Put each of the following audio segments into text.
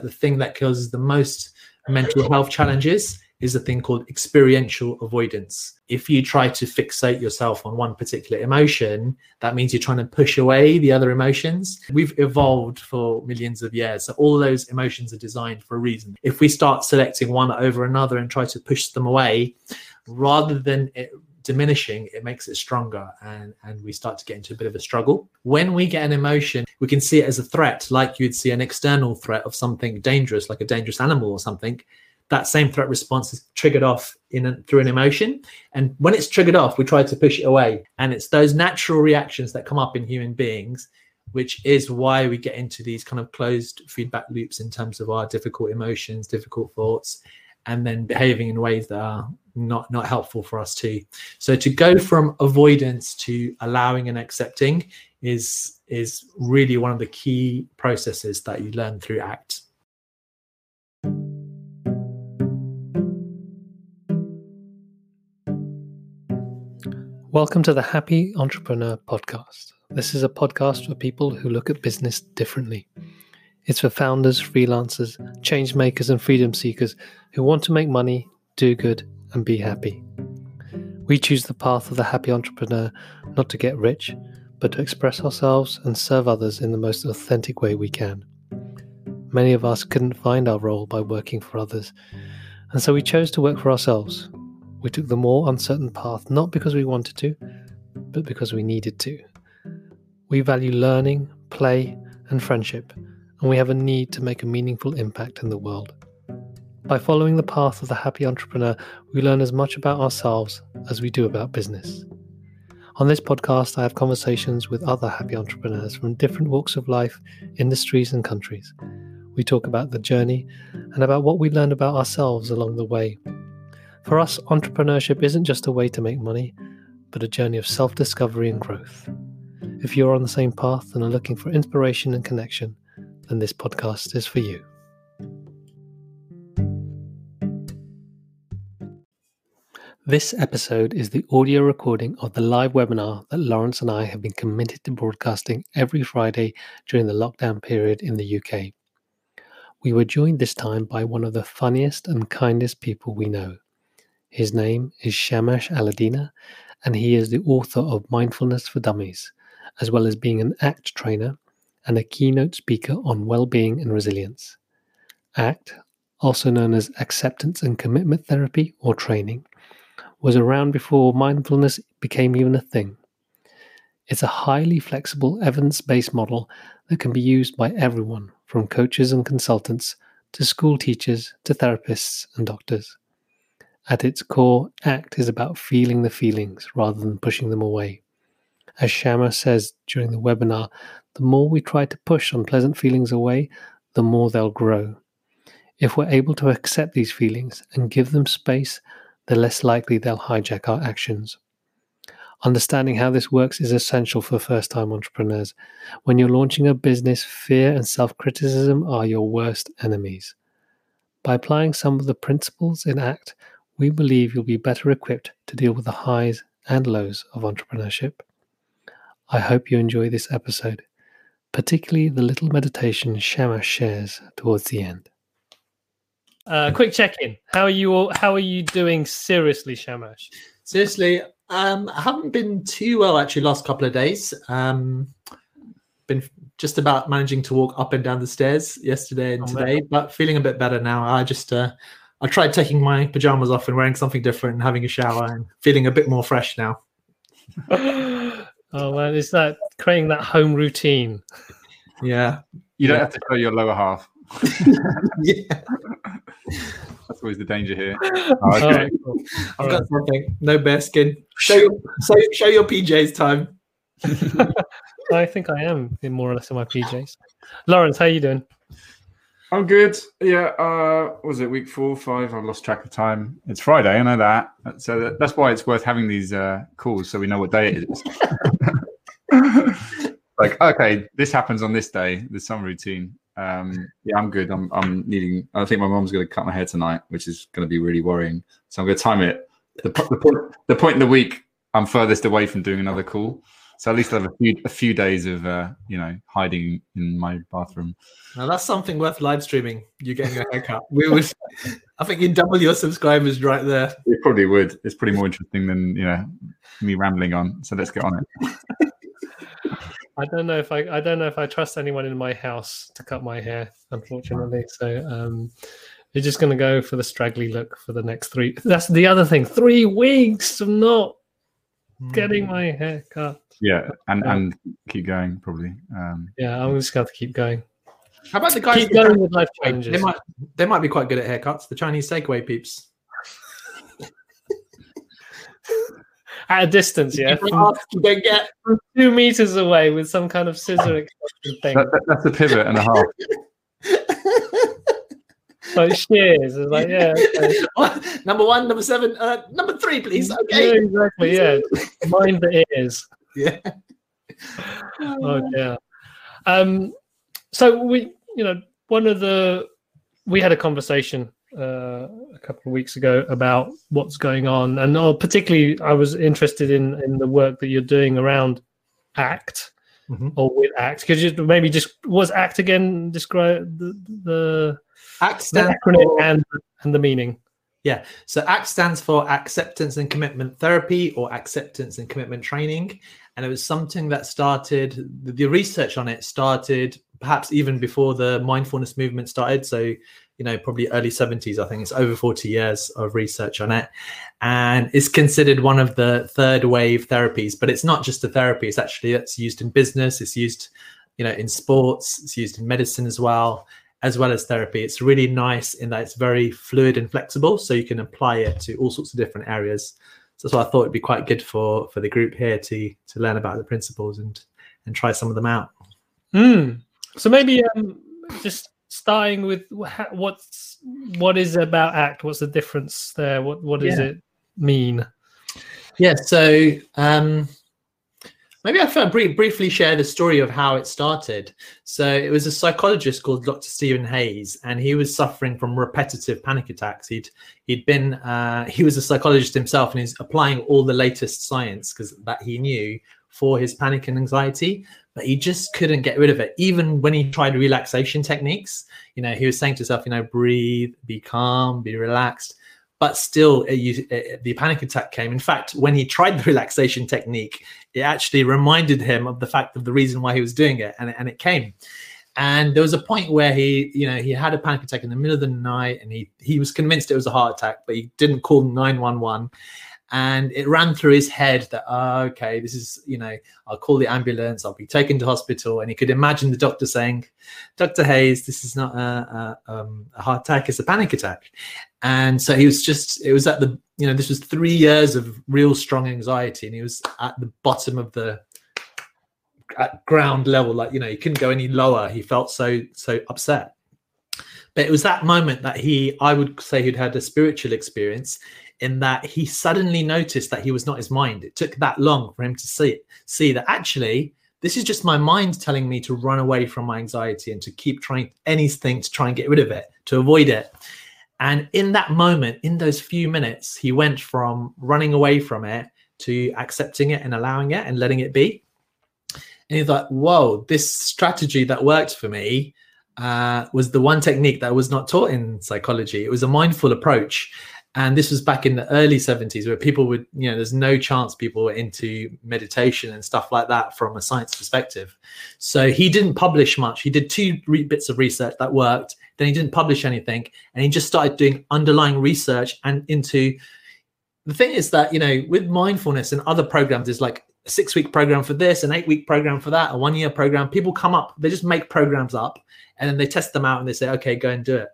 The thing that causes the most mental health challenges is a thing called experiential avoidance. If you try to fixate yourself on one particular emotion, that means you're trying to push away the other emotions. We've evolved for millions of years. So all those emotions are designed for a reason. If we start selecting one over another and try to push them away, rather than it diminishing, it makes it stronger and, and we start to get into a bit of a struggle. When we get an emotion, we can see it as a threat, like you'd see an external threat of something dangerous, like a dangerous animal or something. That same threat response is triggered off in a, through an emotion. And when it's triggered off we try to push it away. And it's those natural reactions that come up in human beings which is why we get into these kind of closed feedback loops in terms of our difficult emotions difficult thoughts and then behaving in ways that are not not helpful for us too so to go from avoidance to allowing and accepting is is really one of the key processes that you learn through act Welcome to the Happy Entrepreneur Podcast. This is a podcast for people who look at business differently. It's for founders, freelancers, change makers, and freedom seekers who want to make money, do good, and be happy. We choose the path of the happy entrepreneur not to get rich, but to express ourselves and serve others in the most authentic way we can. Many of us couldn't find our role by working for others, and so we chose to work for ourselves we took the more uncertain path not because we wanted to, but because we needed to. We value learning, play, and friendship, and we have a need to make a meaningful impact in the world. By following the path of the happy entrepreneur, we learn as much about ourselves as we do about business. On this podcast, I have conversations with other happy entrepreneurs from different walks of life, industries, and countries. We talk about the journey and about what we learn about ourselves along the way for us, entrepreneurship isn't just a way to make money, but a journey of self discovery and growth. If you're on the same path and are looking for inspiration and connection, then this podcast is for you. This episode is the audio recording of the live webinar that Laurence and I have been committed to broadcasting every Friday during the lockdown period in the UK. We were joined this time by one of the funniest and kindest people we know. His name is Shamash Alidina, and he is the author of Mindfulness for Dummies, as well as being an ACT trainer and a keynote speaker on well-being and resilience. ACT, also known as acceptance and commitment therapy or training, was around before mindfulness became even a thing. It's a highly flexible, evidence based model that can be used by everyone, from coaches and consultants to school teachers to therapists and doctors. At its core, ACT is about feeling the feelings rather than pushing them away. As Shamash says during the webinar, the more we try to push unpleasant feelings away, the more they'll grow. If we're able to accept these feelings and give them space, the less likely they'll hijack our actions. Understanding how this works is essential for first time entrepreneurs. When you're launching a business, fear and self criticism are your worst enemies. By applying some of the principles in ACT, we believe you'll be better equipped to deal with the highs and lows of entrepreneurship. I hope you enjoy this episode, particularly the little meditation Shamash shares towards the end. Uh, quick check-in. How are you? All, how are you doing? Seriously, Shamash. Seriously, um, I haven't been too well actually. Last couple of days, um, been just about managing to walk up and down the stairs yesterday and oh, today, man. but feeling a bit better now. I just uh, I tried taking my pajamas off and wearing something different and having a shower and feeling a bit more fresh now. oh man, is that creating that home routine? Yeah. You don't yeah. have to show your lower half. yeah. That's always the danger here. Oh, okay. Right, cool. I've All got right. something. No bare skin. Show your, show, show your PJs time. I think I am in more or less in my PJs. Laurence, how you doing? I'm good. Yeah. Uh, was it week four, five? I've lost track of time. It's Friday. I know that. So that's why it's worth having these uh, calls so we know what day it is. like, okay, this happens on this day. There's some routine. Um, yeah, I'm good. I'm, I'm needing. I think my mom's going to cut my hair tonight, which is going to be really worrying. So I'm going to time it. The, the point, the point in the week, I'm furthest away from doing another call. So at least I have a few a few days of uh, you know hiding in my bathroom. Now that's something worth live streaming. You getting a haircut? We would. I think you'd double your subscribers right there. It probably would. It's pretty more interesting than you know me rambling on. So let's get on it. I don't know if I I don't know if I trust anyone in my house to cut my hair, unfortunately. So um you're just gonna go for the straggly look for the next three. That's the other thing. Three weeks of not getting my hair cut. Yeah, and and keep going probably. Um, Yeah, I'm just gonna have to keep going. How about the guys? Keep going with life They changes. might they might be quite good at haircuts. The Chinese takeaway peeps. At a distance, yeah, You from, don't ask, you don't get. from two meters away with some kind of scissor extraction thing. that, that- that's a pivot and a half. like shears. It's like, yeah, okay. number one, number seven, uh, number three, please. yeah, Okay. exactly. Yeah, mind the ears. Yeah. Oh yeah. Um, so we, you know, one of the we had a conversation uh, a couple of weeks ago about what's going on, and uh, particularly I was interested in in the work that you're doing around ACT Mhm. or with ACT. Could you maybe just was ACT again describe the the, ACT the acronym for, and and the meaning? yeah. So ACT stands for Acceptance and Commitment Therapy or Acceptance and Commitment Training, and it was something that started. The research on it started perhaps even before the mindfulness movement started. So you know, probably early 70s. I think it's over 40 years of research on it. And it's considered one of the third wave therapies, but it's not just a therapy. It's actually it's used in business, it's used, you know, in sports, it's used in medicine as well, as well as therapy. It's really nice in that it's very fluid and flexible. So you can apply it to all sorts of different areas. So that's I thought it'd be quite good for for the group here to to learn about the principles and and try some of them out. Mm. So maybe um, just starting with what's what is about ACT? What's the difference there? What what does Yeah. it mean? Yeah, so um, maybe I thought brief, briefly share the story of how it started. So it was a psychologist called Dr. Stephen Hayes, and he was suffering from repetitive panic attacks. He'd he'd been uh, he was a psychologist himself, and he's applying all the latest science because that he knew for his panic and anxiety, but he just couldn't get rid of it. Even when he tried relaxation techniques, you know, he was saying to himself, you know, breathe, be calm, be relaxed. But still it, it, the panic attack came. In fact when he tried the relaxation technique it actually reminded him of the fact of the reason why he was doing it and, and it came. And there was a point where he you know he had a panic attack in the middle of the night and he he was convinced it was a heart attack but he didn't call 911 and it ran through his head that oh, okay this is you know i'll call the ambulance i'll be taken to hospital and he could imagine the doctor saying dr hayes this is not a, a, um, a heart attack it's a panic attack. And so he was just it was at the you know this was three years of real strong anxiety and he was at the bottom of the at ground level like you know he couldn't go any lower he felt so so upset. But it was that moment that he i would say he'd had a spiritual experience in that he suddenly noticed that he was not his mind it took that long for him to see it, see that actually this is just my mind telling me to run away from my anxiety and to keep trying anything to try and get rid of it to avoid it and in that moment, in those few minutes, he went from running away from it to accepting it and allowing it and letting it be. And he thought, whoa, this strategy that worked for me uh, was the one technique that was not taught in psychology. It was a mindful approach. And this was back in the early 70s where people would, you know, there's no chance people were into meditation and stuff like that from a science perspective. So he didn't publish much. He did two re- bits of research that worked then he didn't publish anything and he just started doing underlying research and into the thing is that you know with mindfulness and other programs there's like a six week program for this an eight week program for that a one year program people come up they just make programs up and then they test them out and they say okay go and do it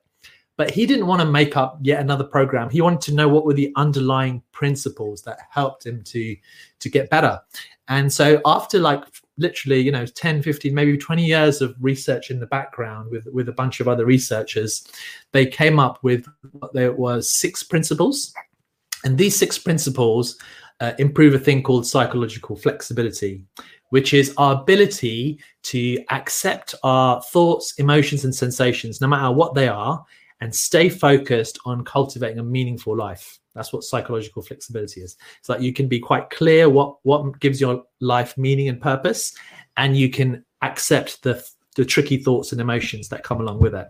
but he didn't want to make up yet another program. He wanted to know what were the underlying principles that helped him to to get better. And so after like literally you know 10 15 maybe 20 years of research in the background with with a bunch of other researchers they came up with what there was six principles. And these six principles uh, improve a thing called psychological flexibility which is our ability to accept our thoughts emotions and sensations no matter what they are and stay focused on cultivating a meaningful life That's what psychological flexibility is. It's like you can be quite clear what what gives your life meaning and purpose, and you can accept the the tricky thoughts and emotions that come along with it.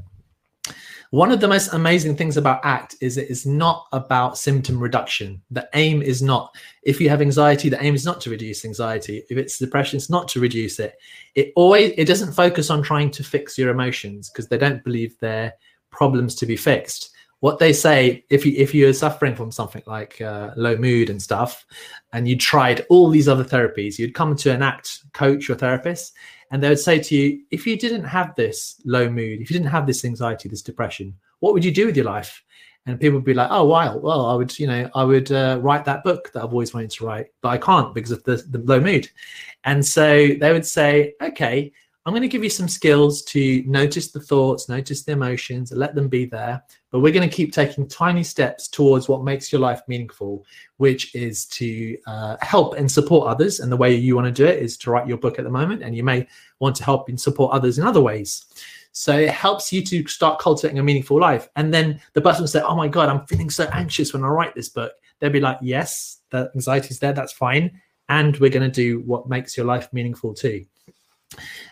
One of the most amazing things about ACT is it is not about symptom reduction. The aim is not, if you have anxiety, the aim is not to reduce anxiety. If it's depression, it's not to reduce it. It always, it doesn't focus on trying to fix your emotions because they don't believe they're problems to be fixed. What they say, if you if you're suffering from something like uh, low mood and stuff, and you tried all these other therapies, you'd come to an ACT coach or therapist, and they would say to you, if you didn't have this low mood, if you didn't have this anxiety, this depression, what would you do with your life? And people would be like, oh, wow, well, I would, you know, I would uh, write that book that I've always wanted to write, but I can't because of the, the low mood. And so they would say, okay, I'm going to give you some skills to notice the thoughts, notice the emotions, let them be there. But we're going to keep taking tiny steps towards what makes your life meaningful, which is to uh, help and support others. And the way you want to do it is to write your book at the moment. And you may want to help and support others in other ways. So it helps you to start cultivating a meaningful life. And then the person will say, Oh my God, I'm feeling so anxious when I write this book. They'll be like, Yes, the anxiety's there. That's fine. And we're going to do what makes your life meaningful too.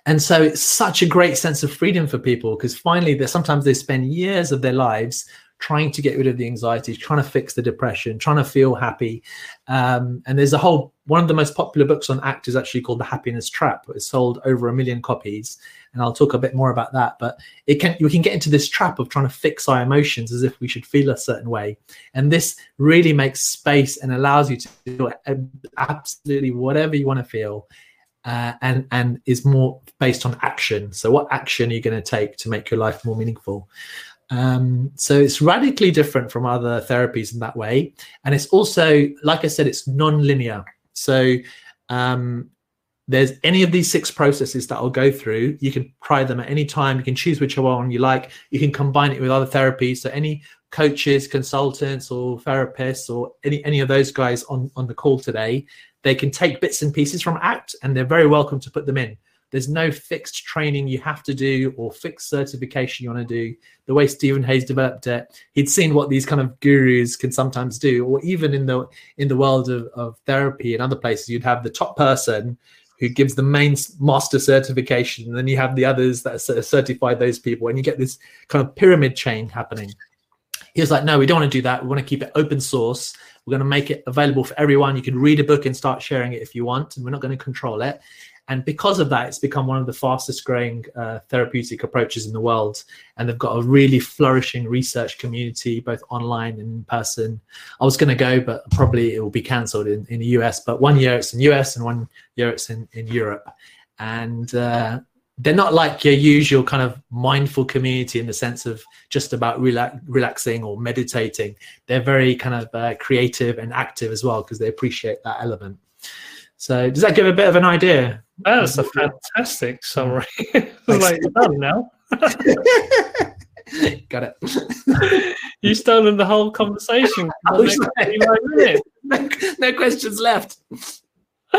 And so it's such a great sense of freedom for people because finally, sometimes they spend years of their lives trying to get rid of the anxiety, trying to fix the depression, trying to feel happy. Um, and there's a whole one of the most popular books on ACT is actually called The Happiness Trap. It's sold over a million copies, and I'll talk a bit more about that. But it can we can get into this trap of trying to fix our emotions as if we should feel a certain way, and this really makes space and allows you to feel absolutely whatever you want to feel uh, and and is more based on action. So, what action are you going to take to make your life more meaningful? Um, so it's radically different from other therapies in that way, and it's also, like I said, it's non-linear. So um, there's any of these six processes that I'll go through. You can try them at any time. You can choose which one you like. You can combine it with other therapies. So any coaches, consultants, or therapists, or any any of those guys on on the call today, they can take bits and pieces from ACT and they're very welcome to put them in. There's no fixed training you have to do or fixed certification you want to do. The way Stephen Hayes developed it, he'd seen what these kind of gurus can sometimes do, or even in the in the world of, of therapy and other places, you'd have the top person who gives the main master certification, and then you have the others that certify those people, and you get this kind of pyramid chain happening. He was like, no, we don't want to do that. We want to keep it open source. We're going to make it available for everyone. You can read a book and start sharing it if you want, and we're not going to control it. And because of that, it's become one of the fastest growing uh, therapeutic approaches in the world. And they've got a really flourishing research community, both online and in person. I was going to go, but probably it will be cancelled in, in the US. But one year it's in US and one year it's in, in Europe. And uh, they're not like your usual kind of mindful community in the sense of just about relax, relaxing or meditating. They're very kind of uh, creative and active as well because they appreciate that element. So, does that give a bit of an idea? That's a fantastic summary. like done now. Got it. You've stolen the whole conversation. The no, no questions left.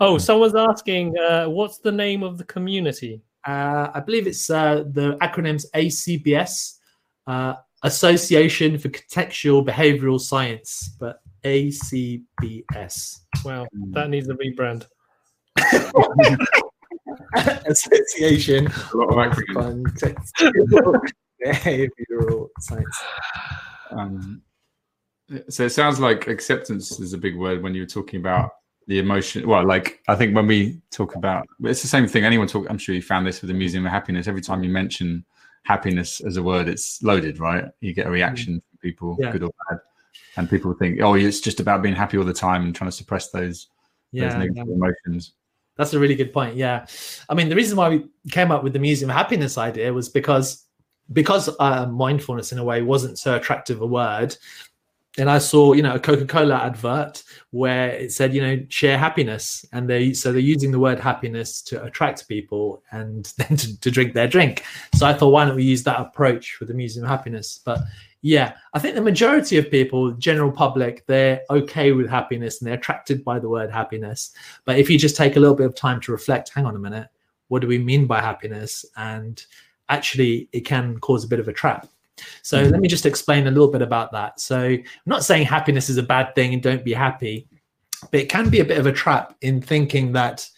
oh, someone's asking, uh, what's the name of the community? Uh, I believe it's uh, the acronyms ACBS, uh, Association for Contextual Behavioral Science, but ACBS. Wow, that needs a rebrand. Association A lot of Contextual Behavioral Science. Um, so it sounds like acceptance is a big word when you were talking about the emotion. Well, like I think when we talk about, it's the same thing. Anyone talk, I'm sure you found this with the Museum of Happiness. Every time you mention happiness as a word, it's loaded, right? You get a reaction from people, Yeah. good or bad, and people think, oh, it's just about being happy all the time and trying to suppress those, those negative yeah. emotions. That's a really good point. Yeah, I mean, the reason why we came up with the museum of happiness idea was because because uh, mindfulness in a way wasn't so attractive a word. And I saw, you know, a Coca-Cola advert where it said, you know, share happiness, and they so they're using the word happiness to attract people and then to, to drink their drink. So I thought, why don't we use that approach for the museum of happiness? But yeah, I think the majority of people, general public, they're okay with happiness and they're attracted by the word happiness. But if you just take a little bit of time to reflect, hang on a minute, what do we mean by happiness? And actually, it can cause a bit of a trap. So mm-hmm. let me just explain a little bit about that. So I'm not saying happiness is a bad thing and don't be happy, but it can be a bit of a trap in thinking that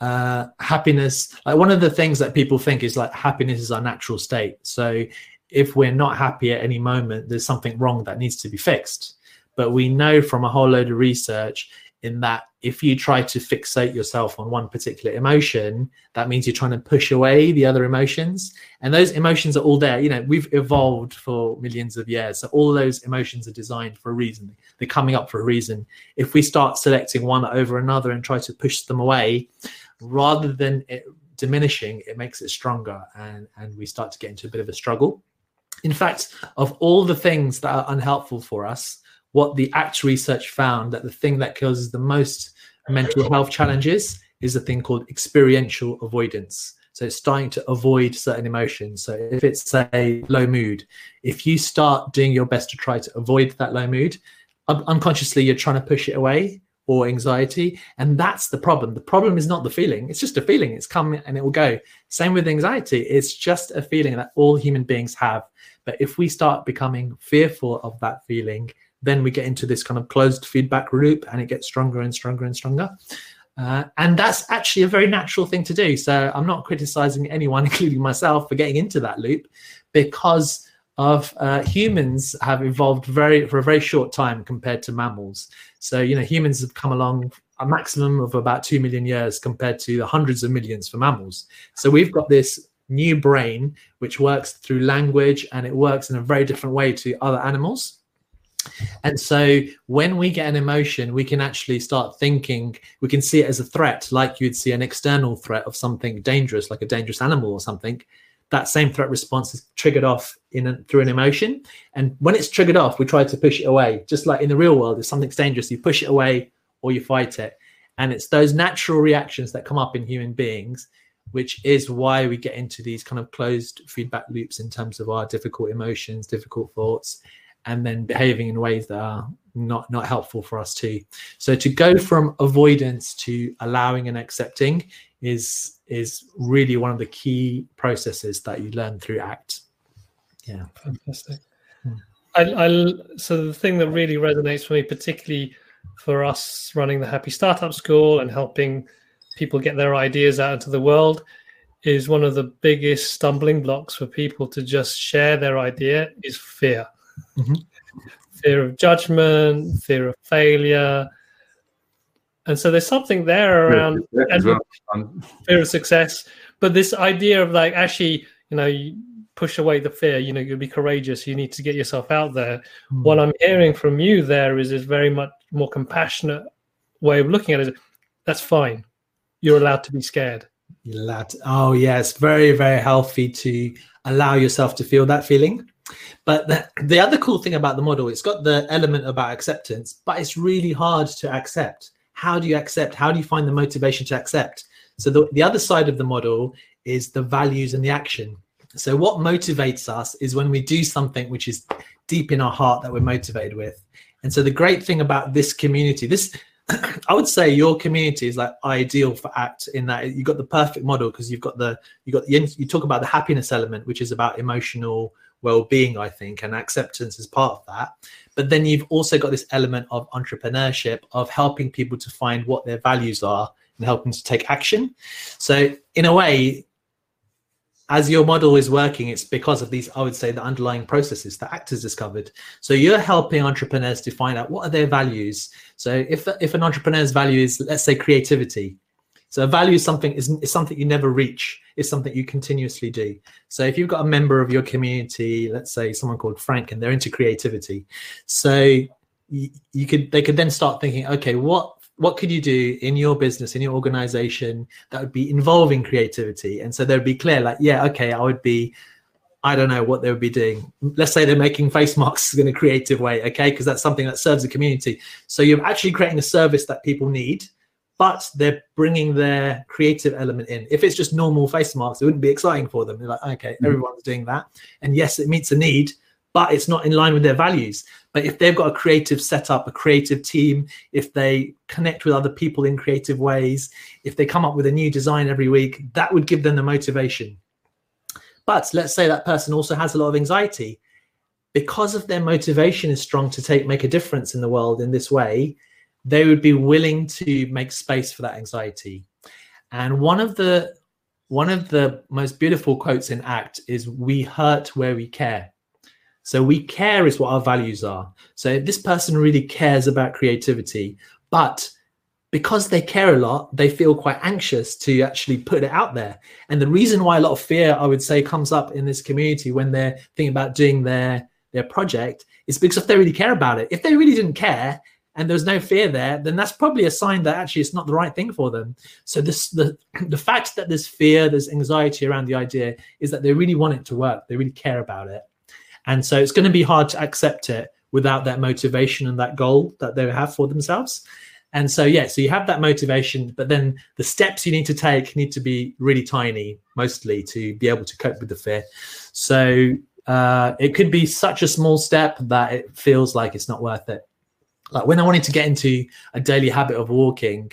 uh, happiness, like one of the things that people think is like happiness is our natural state. So if we're not happy at any moment, there's something wrong that needs to be fixed. But we know from a whole load of research in that if you try to fixate yourself on one particular emotion, that means you're trying to push away the other emotions. And those emotions are all there. You know, we've evolved for millions of years. So all those emotions are designed for a reason. They're coming up for a reason. If we start selecting one over another and try to push them away, rather than it diminishing, it makes it stronger and, and we start to get into a bit of a struggle. In fact, of all the things that are unhelpful for us, what the ACT research found that the thing that causes the most mental health challenges is a thing called experiential avoidance. So it's starting to avoid certain emotions. So if it's a low mood, if you start doing your best to try to avoid that low mood, unconsciously you're trying to push it away or anxiety. And that's the problem. The problem is not the feeling, it's just a feeling. It's coming and it will go. Same with anxiety. It's just a feeling that all human beings have. But if we start becoming fearful of that feeling, then we get into this kind of closed feedback loop and it gets stronger and stronger and stronger. Uh, and that's actually a very natural thing to do. So I'm not criticizing anyone, including myself, for getting into that loop because of uh, humans have evolved very for a very short time compared to mammals. So you know humans have come along a maximum of about two million years compared to the hundreds of millions for mammals. So we've got this new brain which works through language and it works in a very different way to other animals. And so when we get an emotion, we can actually start thinking, we can see it as a threat, like you'd see an external threat of something dangerous, like a dangerous animal or something. That same threat response is triggered off in a, through an emotion. And when it's triggered off, we try to push it away. Just like in the real world, if something's dangerous, you push it away or you fight it. And it's those natural reactions that come up in human beings, which is why we get into these kind of closed feedback loops in terms of our difficult emotions, difficult thoughts and then behaving in ways that are not not helpful for us too. So to go from avoidance to allowing and accepting is is really one of the key processes that you learn through act. Yeah. Fantastic. Hmm. I, I so the thing that really resonates for me particularly for us running the happy startup school and helping people get their ideas out into the world is one of the biggest stumbling blocks for people to just share their idea is fear Mm-hmm. Fear of judgment, fear of failure. And so there's something there around well. fear of success. But this idea of like actually, you know, you push away the fear, you know, you'll be courageous, you need to get yourself out there. Mm-hmm. What I'm hearing from you there is is very much more compassionate way of looking at it. That's fine. You're allowed to be scared. You're allowed to, oh yes, very, very healthy to allow yourself to feel that feeling. But the, the other cool thing about the model, it's got the element about acceptance, but it's really hard to accept. How do you accept? How do you find the motivation to accept? So the, the other side of the model is the values and the action. So what motivates us is when we do something which is deep in our heart that we're motivated with. And so the great thing about this community, this I would say your community is like ideal for ACT in that you got the perfect model because you've got the you got the you talk about the happiness element, which is about emotional well-being i think and acceptance is part of that. But then you've also got this element of entrepreneurship of helping people to find what their values are and helping to take action. So in a way as your model is working it's because of these i would say the underlying processes that actors discovered. So you're helping entrepreneurs to find out what are their values. So if if an entrepreneur's value is let's say creativity so a value is something is, is something you never reach. It's something you continuously do. So if you've got a member of your community, let's say someone called Frank, and they're into creativity, so you, you could they could then start thinking, okay, what what could you do in your business in your organization that would be involving creativity and so they'd be clear like yeah okay i would be i don't know what they would be doing let's say they're making face masks in a creative way okay because that's something that serves the community so you're actually creating a service that people need but they're bringing their creative element in. If it's just normal face masks, it wouldn't be exciting for them. They're like, okay, mm. everyone's doing that. And yes, it meets a need, but it's not in line with their values. But if they've got a creative setup, a creative team, if they connect with other people in creative ways, if they come up with a new design every week, that would give them the motivation. But let's say that person also has a lot of anxiety because of their motivation is strong to take make a difference in the world in this way, they would be willing to make space for that anxiety. And one of the one of the most beautiful quotes in ACT is we hurt where we care. So we care is what our values are. So this person really cares about creativity, but because they care a lot, they feel quite anxious to actually put it out there. And the reason why a lot of fear, I would say, comes up in this community when they're thinking about doing their their project is because if they really care about it. If they really didn't care and there's no fear there, then that's probably a sign that actually it's not the right thing for them. So this the the fact that there's fear, there's anxiety around the idea is that they really want it to work. They really care about it. And so it's going to be hard to accept it without that motivation and that goal that they have for themselves. And so, yeah, so you have that motivation, but then the steps you need to take need to be really tiny, mostly to be able to cope with the fear. So uh, it could be such a small step that it feels like it's not worth it. Like when I wanted to get into a daily habit of walking,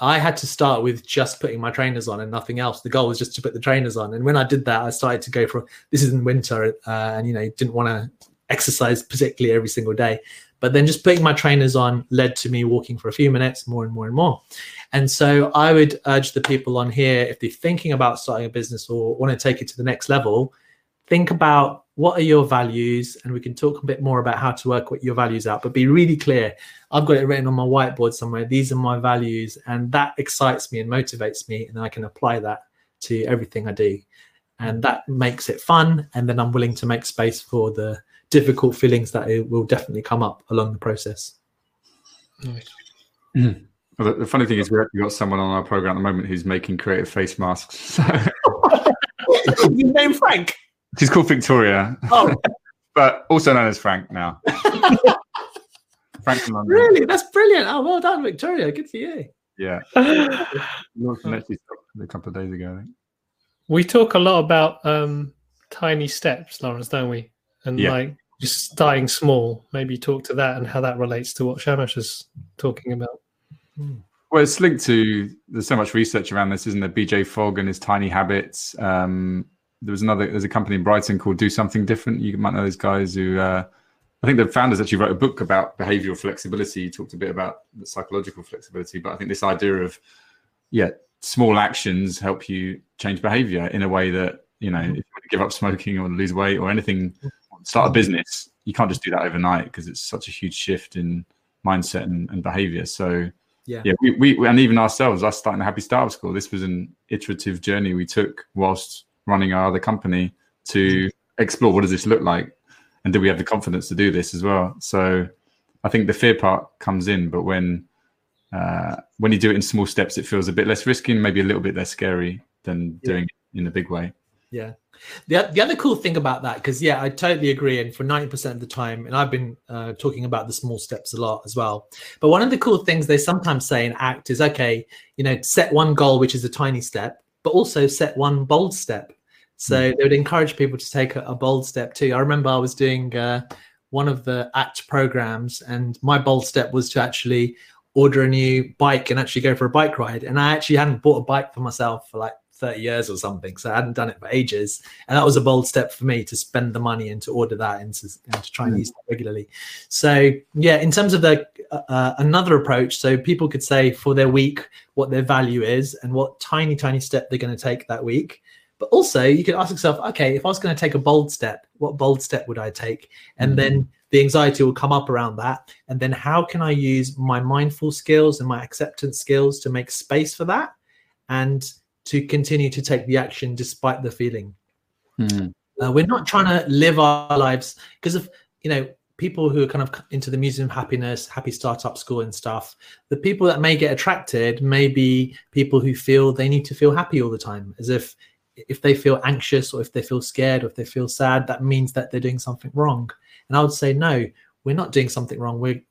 I had to start with just putting my trainers on and nothing else. The goal was just to put the trainers on. And when I did that, I started to go for this is in winter, uh, and you know, didn't want to exercise particularly every single day. But then just putting my trainers on led to me walking for a few minutes more and more and more. And so I would urge the people on here, if they're thinking about starting a business or want to take it to the next level, think about what are your values and we can talk a bit more about how to work what your values out but be really clear i've got it written on my whiteboard somewhere these are my values and that excites me and motivates me and i can apply that to everything i do and that makes it fun and then i'm willing to make space for the difficult feelings that will definitely come up along the process. Nice. Mm. Well, the, the, funny thing is, we actually got someone on our program at the moment who's making creative face masks. So. you name Frank? She's called Victoria. Oh. but also known as Frank now. Frank from London. Really? That's brilliant. Oh, well done, Victoria. Good for you. Yeah. launched a couple of days ago, We talk a lot about um, tiny steps, Laurence, don't we? and yeah. like just starting small. Maybe talk to that and how that relates to what Shamash is talking about. Hmm. Well, it's linked to there's so much research around this, isn't there? BJ Fogg and his tiny habits. Um, there was another there's a company in Brighton called Do Something Different. You might know those guys who uh, I think the founders actually wrote a book about behavioral flexibility. You talked a bit about the psychological flexibility, but I think this idea of yeah, small actions help you change behavior in a way that you know, if you want to give up smoking or lose weight or anything start a business, you can't just do that overnight because it's such a huge shift in mindset and, and behavior. So yeah, yeah we, we and even ourselves, us starting a happy startup school, this was an iterative journey we took whilst running our other company to mm-hmm. explore what does this look like and do we have the confidence to do this as well. So I think the fear part comes in, but when uh, when you do it in small steps, it feels a bit less risky and maybe a little bit less scary than yeah. doing it in a big way. Yeah. The, the other cool thing about that, because yeah, I totally agree. And for 90% of the time, and I've been uh, talking about the small steps a lot as well. But one of the cool things they sometimes say in ACT is okay, you know, set one goal, which is a tiny step, but also set one bold step. So mm. they would encourage people to take a, a, bold step too. I remember I was doing uh, one of the ACT programs, and my bold step was to actually order a new bike and actually go for a bike ride. And I actually hadn't bought a bike for myself for like 30 years or something. So I hadn't done it for ages. And that was a bold step for me to spend the money and to order that and to, and to try and mm. use that regularly. So, yeah, in terms of the uh, uh, another approach, so people could say for their week what their value is and what tiny, tiny step they're going to take that week. But also, you could ask yourself, okay, if I was going to take a bold step, what bold step would I take? And mm then the anxiety will come up around that. And then how can I use my mindful skills and my acceptance skills to make space for that? And to continue to take the action despite the feeling. Mm. Uh, we're not trying to live our lives because of you know people who are kind of into the museum of happiness, happy startup school and stuff. The people that may get attracted may be people who feel they need to feel happy all the time, as if if they feel anxious or if they feel scared or if they feel sad, that means that they're doing something wrong. And I would say no, we're not doing something wrong. We're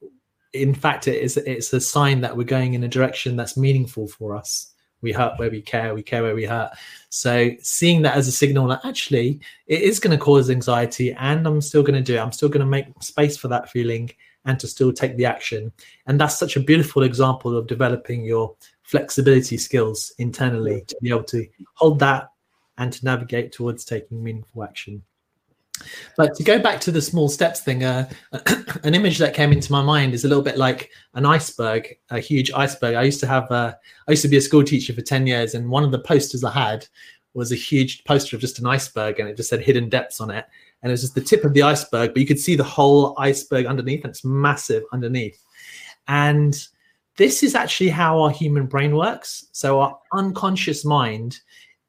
in fact it is it's a sign that we're going in a direction that's meaningful for us. We hurt where we care we care where we hurt. So seeing that as a signal that actually it is going to cause anxiety and i'm still going to do it. I'm still going to make space for that feeling and to still take the action. And that's such a beautiful example of developing your flexibility skills internally to be able to hold that and to navigate towards taking meaningful action But to go back to the small steps thing, uh, an image that came into my mind is a little bit like an iceberg, a huge iceberg. I used to have, uh, I used to be a school teacher for 10 years, and one of the posters I had was a huge poster of just an iceberg, and it just said hidden depths on it. And it was just the tip of the iceberg, but you could see the whole iceberg underneath, and it's massive underneath. And this is actually how our human brain works. So our unconscious mind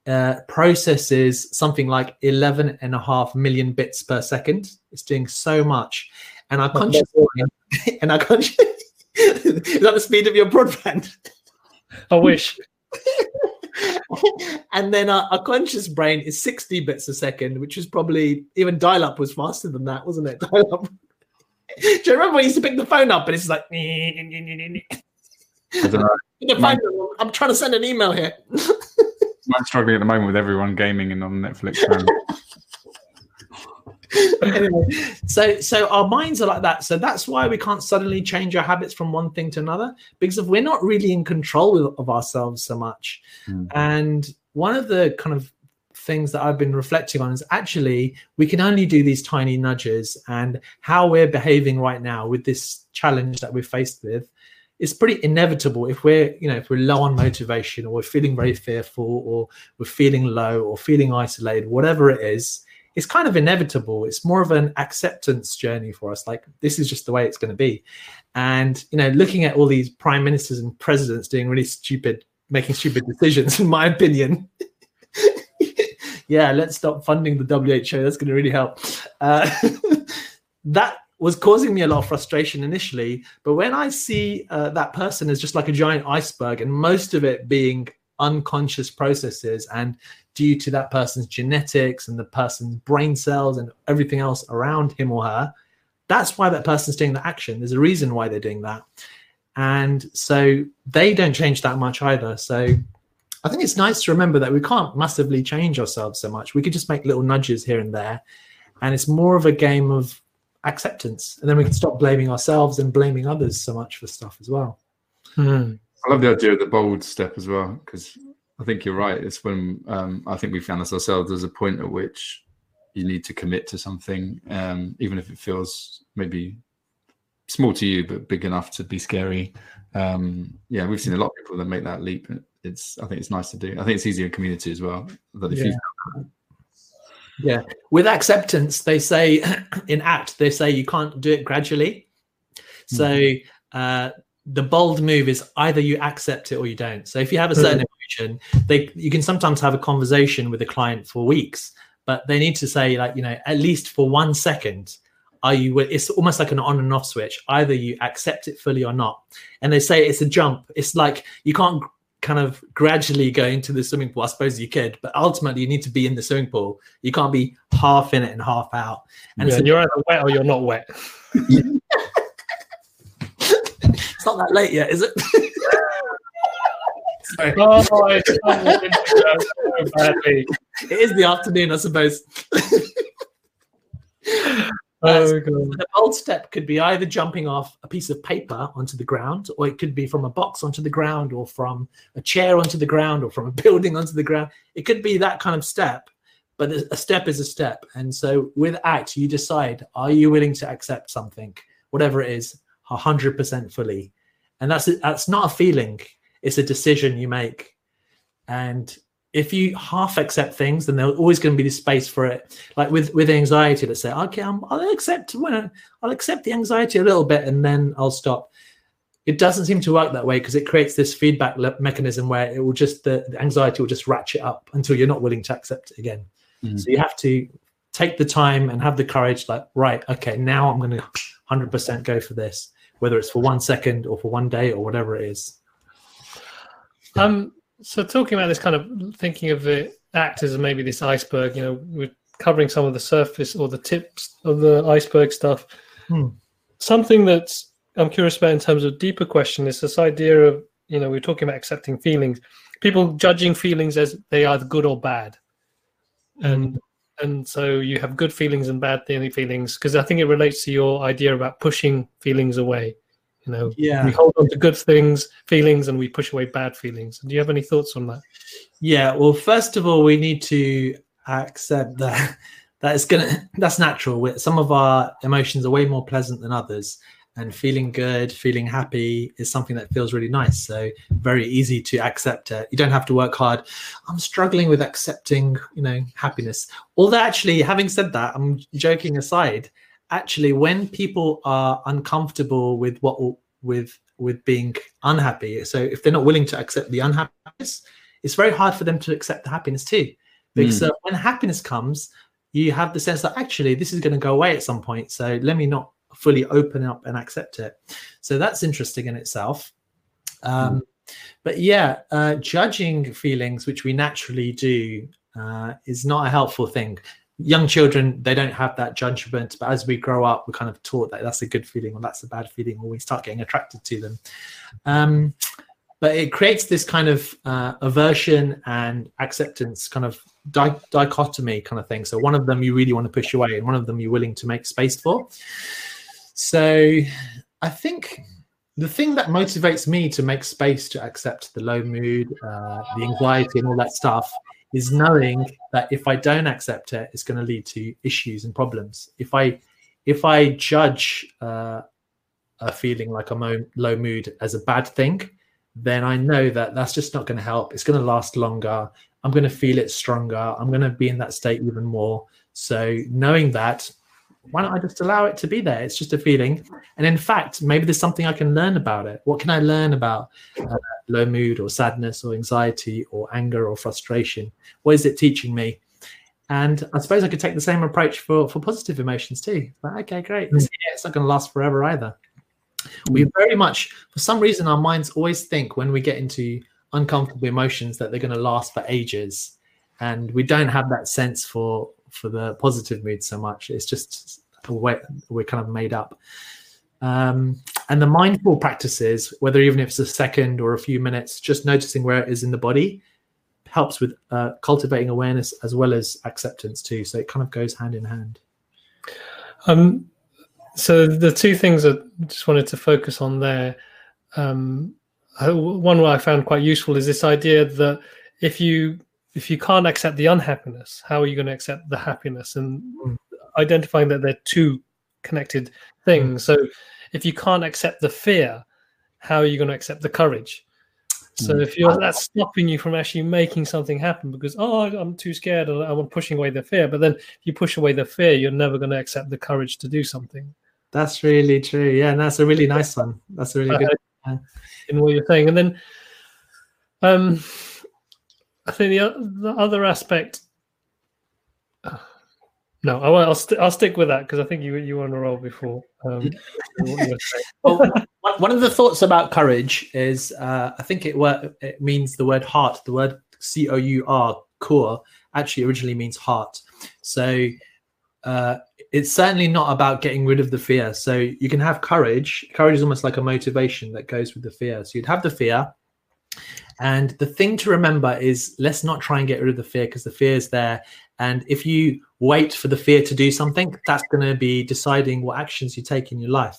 uh, processes something like 11 and a half million bits per second. It's doing so much. And our conscious mind, and our conscious, is that the speed of your broadband? I wish. and then our, our, conscious brain is 60 bits a second, which is probably even dial up was faster than that, wasn't it? Dial up. Do you remember when you used to pick the phone up and it's like, I'm trying to send an email here. I'm struggling at the moment with everyone gaming and on Netflix. anyway, so so our minds are like that. So that's why we can't suddenly change our habits from one thing to another because if we're not really in control of ourselves so much. Mm. And one of the kind of things that I've been reflecting on is actually we can only do these tiny nudges and how we're behaving right now with this challenge that we're faced with it's pretty inevitable if we're you know if we're low on motivation or we're feeling very fearful or we're feeling low or feeling isolated whatever it is it's kind of inevitable. It's more of an acceptance journey for us. Like this is just the way it's going to be. And you know looking at all these prime ministers and presidents doing really stupid making stupid decisions in my opinion. Yeah let's stop funding the WHO that's going to really help. Uh, that was causing me a lot of frustration initially. But when I see uh, that person as just like a giant iceberg and most of it being unconscious processes and due to that person's genetics and the person's brain cells and everything else around him or her, that's why that person's doing the action. There's a reason why they're doing that. And so they don't change that much either. So I think it's nice to remember that we can't massively change ourselves so much. We could just make little nudges here and there. And it's more of a game of acceptance. And then we can stop blaming ourselves and blaming others so much for stuff as well. Mm. i love the idea of the bold step as well because i think you're right. It's when um, i think we found this ourselves there's a point at which you need to commit to something um, even if it feels maybe small to you but big enough to be scary. Um, yeah we've seen a lot of people that make that leap. It's i think it's nice to do. I think it's easier in community as well that if yeah. you yeah. With acceptance, they say in ACT, they say you can't do it gradually. So mm-hmm. uh, the bold move is either you accept it or you don't. So if you have a certain mm-hmm. emotion, they you can sometimes have a conversation with a client for weeks, but they need to say like you know at least for one second, are you? It's almost like an on and off switch. Either you accept it fully or not. And they say it's a jump. It's like you can't kind of gradually go into the swimming pool. I suppose you could, but ultimately you need to be in the swimming pool. You can't be half in it and half out. And yeah, so, you're either wet or you're not wet. it's not that late yet, is it? oh, so badly. It is the afternoon, I suppose. Oh, the bold step could be either jumping off a piece of paper onto the ground, or it could be from a box onto the ground, or from a chair onto the ground, or from a building onto the ground. It could be that kind of step, but a step is a step. And so with ACT, you decide are you willing to accept something, whatever it is, 100% fully? And that's that's not a feeling, it's a decision you make. And if you half accept things, then there's always going to be this space for it. Like with with anxiety, let's say, okay, i will accept when I'll accept the anxiety a little bit, and then I'll stop. It doesn't seem to work that way because it creates this feedback le- mechanism where it will just the, the, anxiety will just ratchet up until you're not willing to accept it again. Mm-hmm. So you have to take the time and have the courage. Like, right, okay, now I'm going to 100% go for this, whether it's for one second or for one day or whatever it is. Um, so talking about this kind of thinking of the actors as maybe this iceberg, you know, we're covering some of the surface or the tips of the iceberg stuff. Hmm. Something that's I'm curious about in terms of deeper question is this idea of, you know, we're talking about accepting feelings, people judging feelings as they are good or bad. And hmm. and so you have good feelings and bad feelings because I think it relates to your idea about pushing feelings away. You know, yeah. we hold on to good things, feelings, and we push away bad feelings. Do you have any thoughts on that? Yeah. Well, first of all, we need to accept that that is gonna that's natural. Some of our emotions are way more pleasant than others, and feeling good, feeling happy is something that feels really nice. So very easy to accept it. You don't have to work hard. I'm struggling with accepting, you know, happiness. Although actually, having said that, I'm joking aside. Actually, when people are uncomfortable with what with with being unhappy, so if they're not willing to accept the unhappiness, it's very hard for them to accept the happiness too. Because mm. uh, when happiness comes, you have the sense that actually this is going to go away at some point. So let me not fully open up and accept it. So that's interesting in itself. Um, mm. But yeah, uh, judging feelings, which we naturally do, uh, is not a helpful thing. Young children, they don't have that judgment, but as we grow up, we're kind of taught that that's a good feeling or that's a bad feeling, or we start getting attracted to them. Um, but it creates this kind of uh, aversion and acceptance kind of di- dichotomy kind of thing so one of them you really want to push away and one of them you're willing to make space for so i think the thing that motivates me to make space to accept the low mood uh, the anxiety and all that stuff is knowing that if i don't accept it it's going to lead to issues and problems if i if i judge uh, a feeling like i'm low mood as a bad thing then I know that that's just not going to help. It's going to last longer. I'm going to feel it stronger. I'm going to be in that state even more. So, knowing that, why don't I just allow it to be there? It's just a feeling. And in fact, maybe there's something I can learn about it. What can I learn about uh, low mood or sadness or anxiety or anger or frustration? What is it teaching me? And I suppose I could take the same approach for, for positive emotions too. Like, okay, great. Mm. It's not going to last forever either we very much for some reason our minds always think when we get into uncomfortable emotions that they're going to last for ages and we don't have that sense for for the positive mood so much. It's just a way we're kind of made up. Um, and the mindful practices whether even if it's a second or a few minutes just noticing where it is in the body helps with uh, cultivating awareness as well as acceptance too. So it kind of goes hand in hand. Um so the two things I just wanted to focus on there. Um, one I found quite useful is this idea that if you if you can't accept the unhappiness, how are you going to accept the happiness? And mm. identifying that they're two connected things. Mm. So if you can't accept the fear, how are you going to accept the courage? So mm. if you're that's stopping you from actually making something happen because oh I'm too scared and I'm pushing away the fear, but then if you push away the fear, you're never going to accept the courage to do something. That's really true. Yeah, and that's a really nice one. That's a really good. Uh, in what you're saying, and then, um, I think the the other aspect. No, I will, I'll, st- I'll stick with that because I think you you were on a roll before. Um, well, one of the thoughts about courage is uh, I think it it means the word heart. The word C O U R core actually originally means heart. So uh, it's certainly not about getting rid of the fear. So you can have courage. Courage is almost like a motivation that goes with the fear. So you'd have the fear. And the thing to remember is let's not try and get rid of the fear because the fear is there. And if you wait for the fear to do something, that's going to be deciding what actions you take in your life.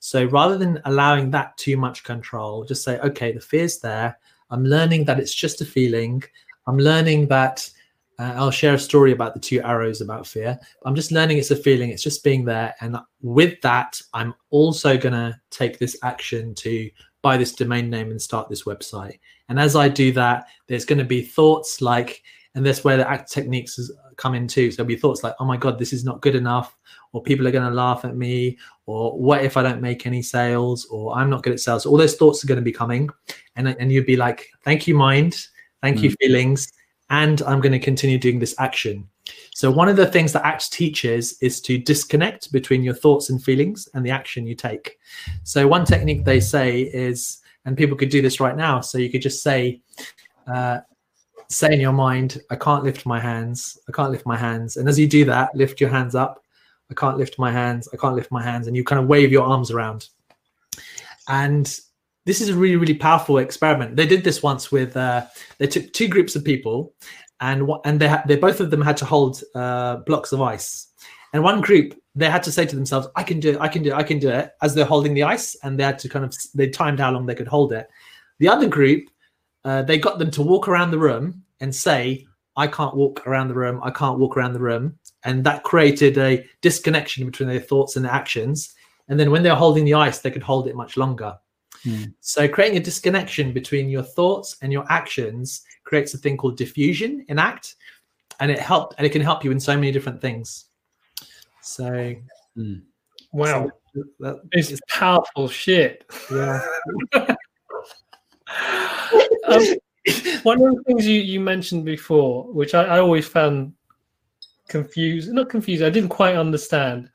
So rather than allowing that too much control, just say, okay, the fear's there. I'm learning that it's just a feeling. I'm learning that uh, I'll share a story about the two arrows about fear. I'm just learning it's a feeling, it's just being there. And with that, I'm also going to take this action to buy this domain name and start this website. And as I do that, there's going to be thoughts like, and that's where the ACT techniques come in too. So there'll be thoughts like, oh my God, this is not good enough, or people are going to laugh at me, or what if I don't make any sales, or I'm not good at sales. All those thoughts are going to be coming. And, and you'd be like, thank you, mind. Thank mm. you, feelings and I'm going to continue doing this action. So, one of the things that ACT teaches is to disconnect between your thoughts and feelings and the action you take. So, one technique they say is, and people could do this right now. So, you could just say, uh, say in your mind, I can't lift my hands. I can't lift my hands. And as you do that, lift your hands up. I can't lift my hands. I can't lift my hands. And you kind of wave your arms around. And this is a really really powerful experiment they did this once with uh, they took two groups of people and and they had they both of them had to hold uh, blocks of ice and one group they had to say to themselves i can do it i can do it i can do it as they're holding the ice and they had to kind of they timed how long they could hold it the other group uh, they got them to walk around the room and say I can't walk around the room. I can't walk around the room. And that created a disconnection between their thoughts and their actions. And then when they're holding the ice, they could hold it much longer. Mm. So creating a disconnection between your thoughts and your actions creates a thing called defusion in ACT. And it helped and it can help you in so many different things. So Mm. Wow, so that, it's powerful shit. yeah. um, one of the things you, you mentioned before, which I, I always found confused, not confused, I didn't quite understand,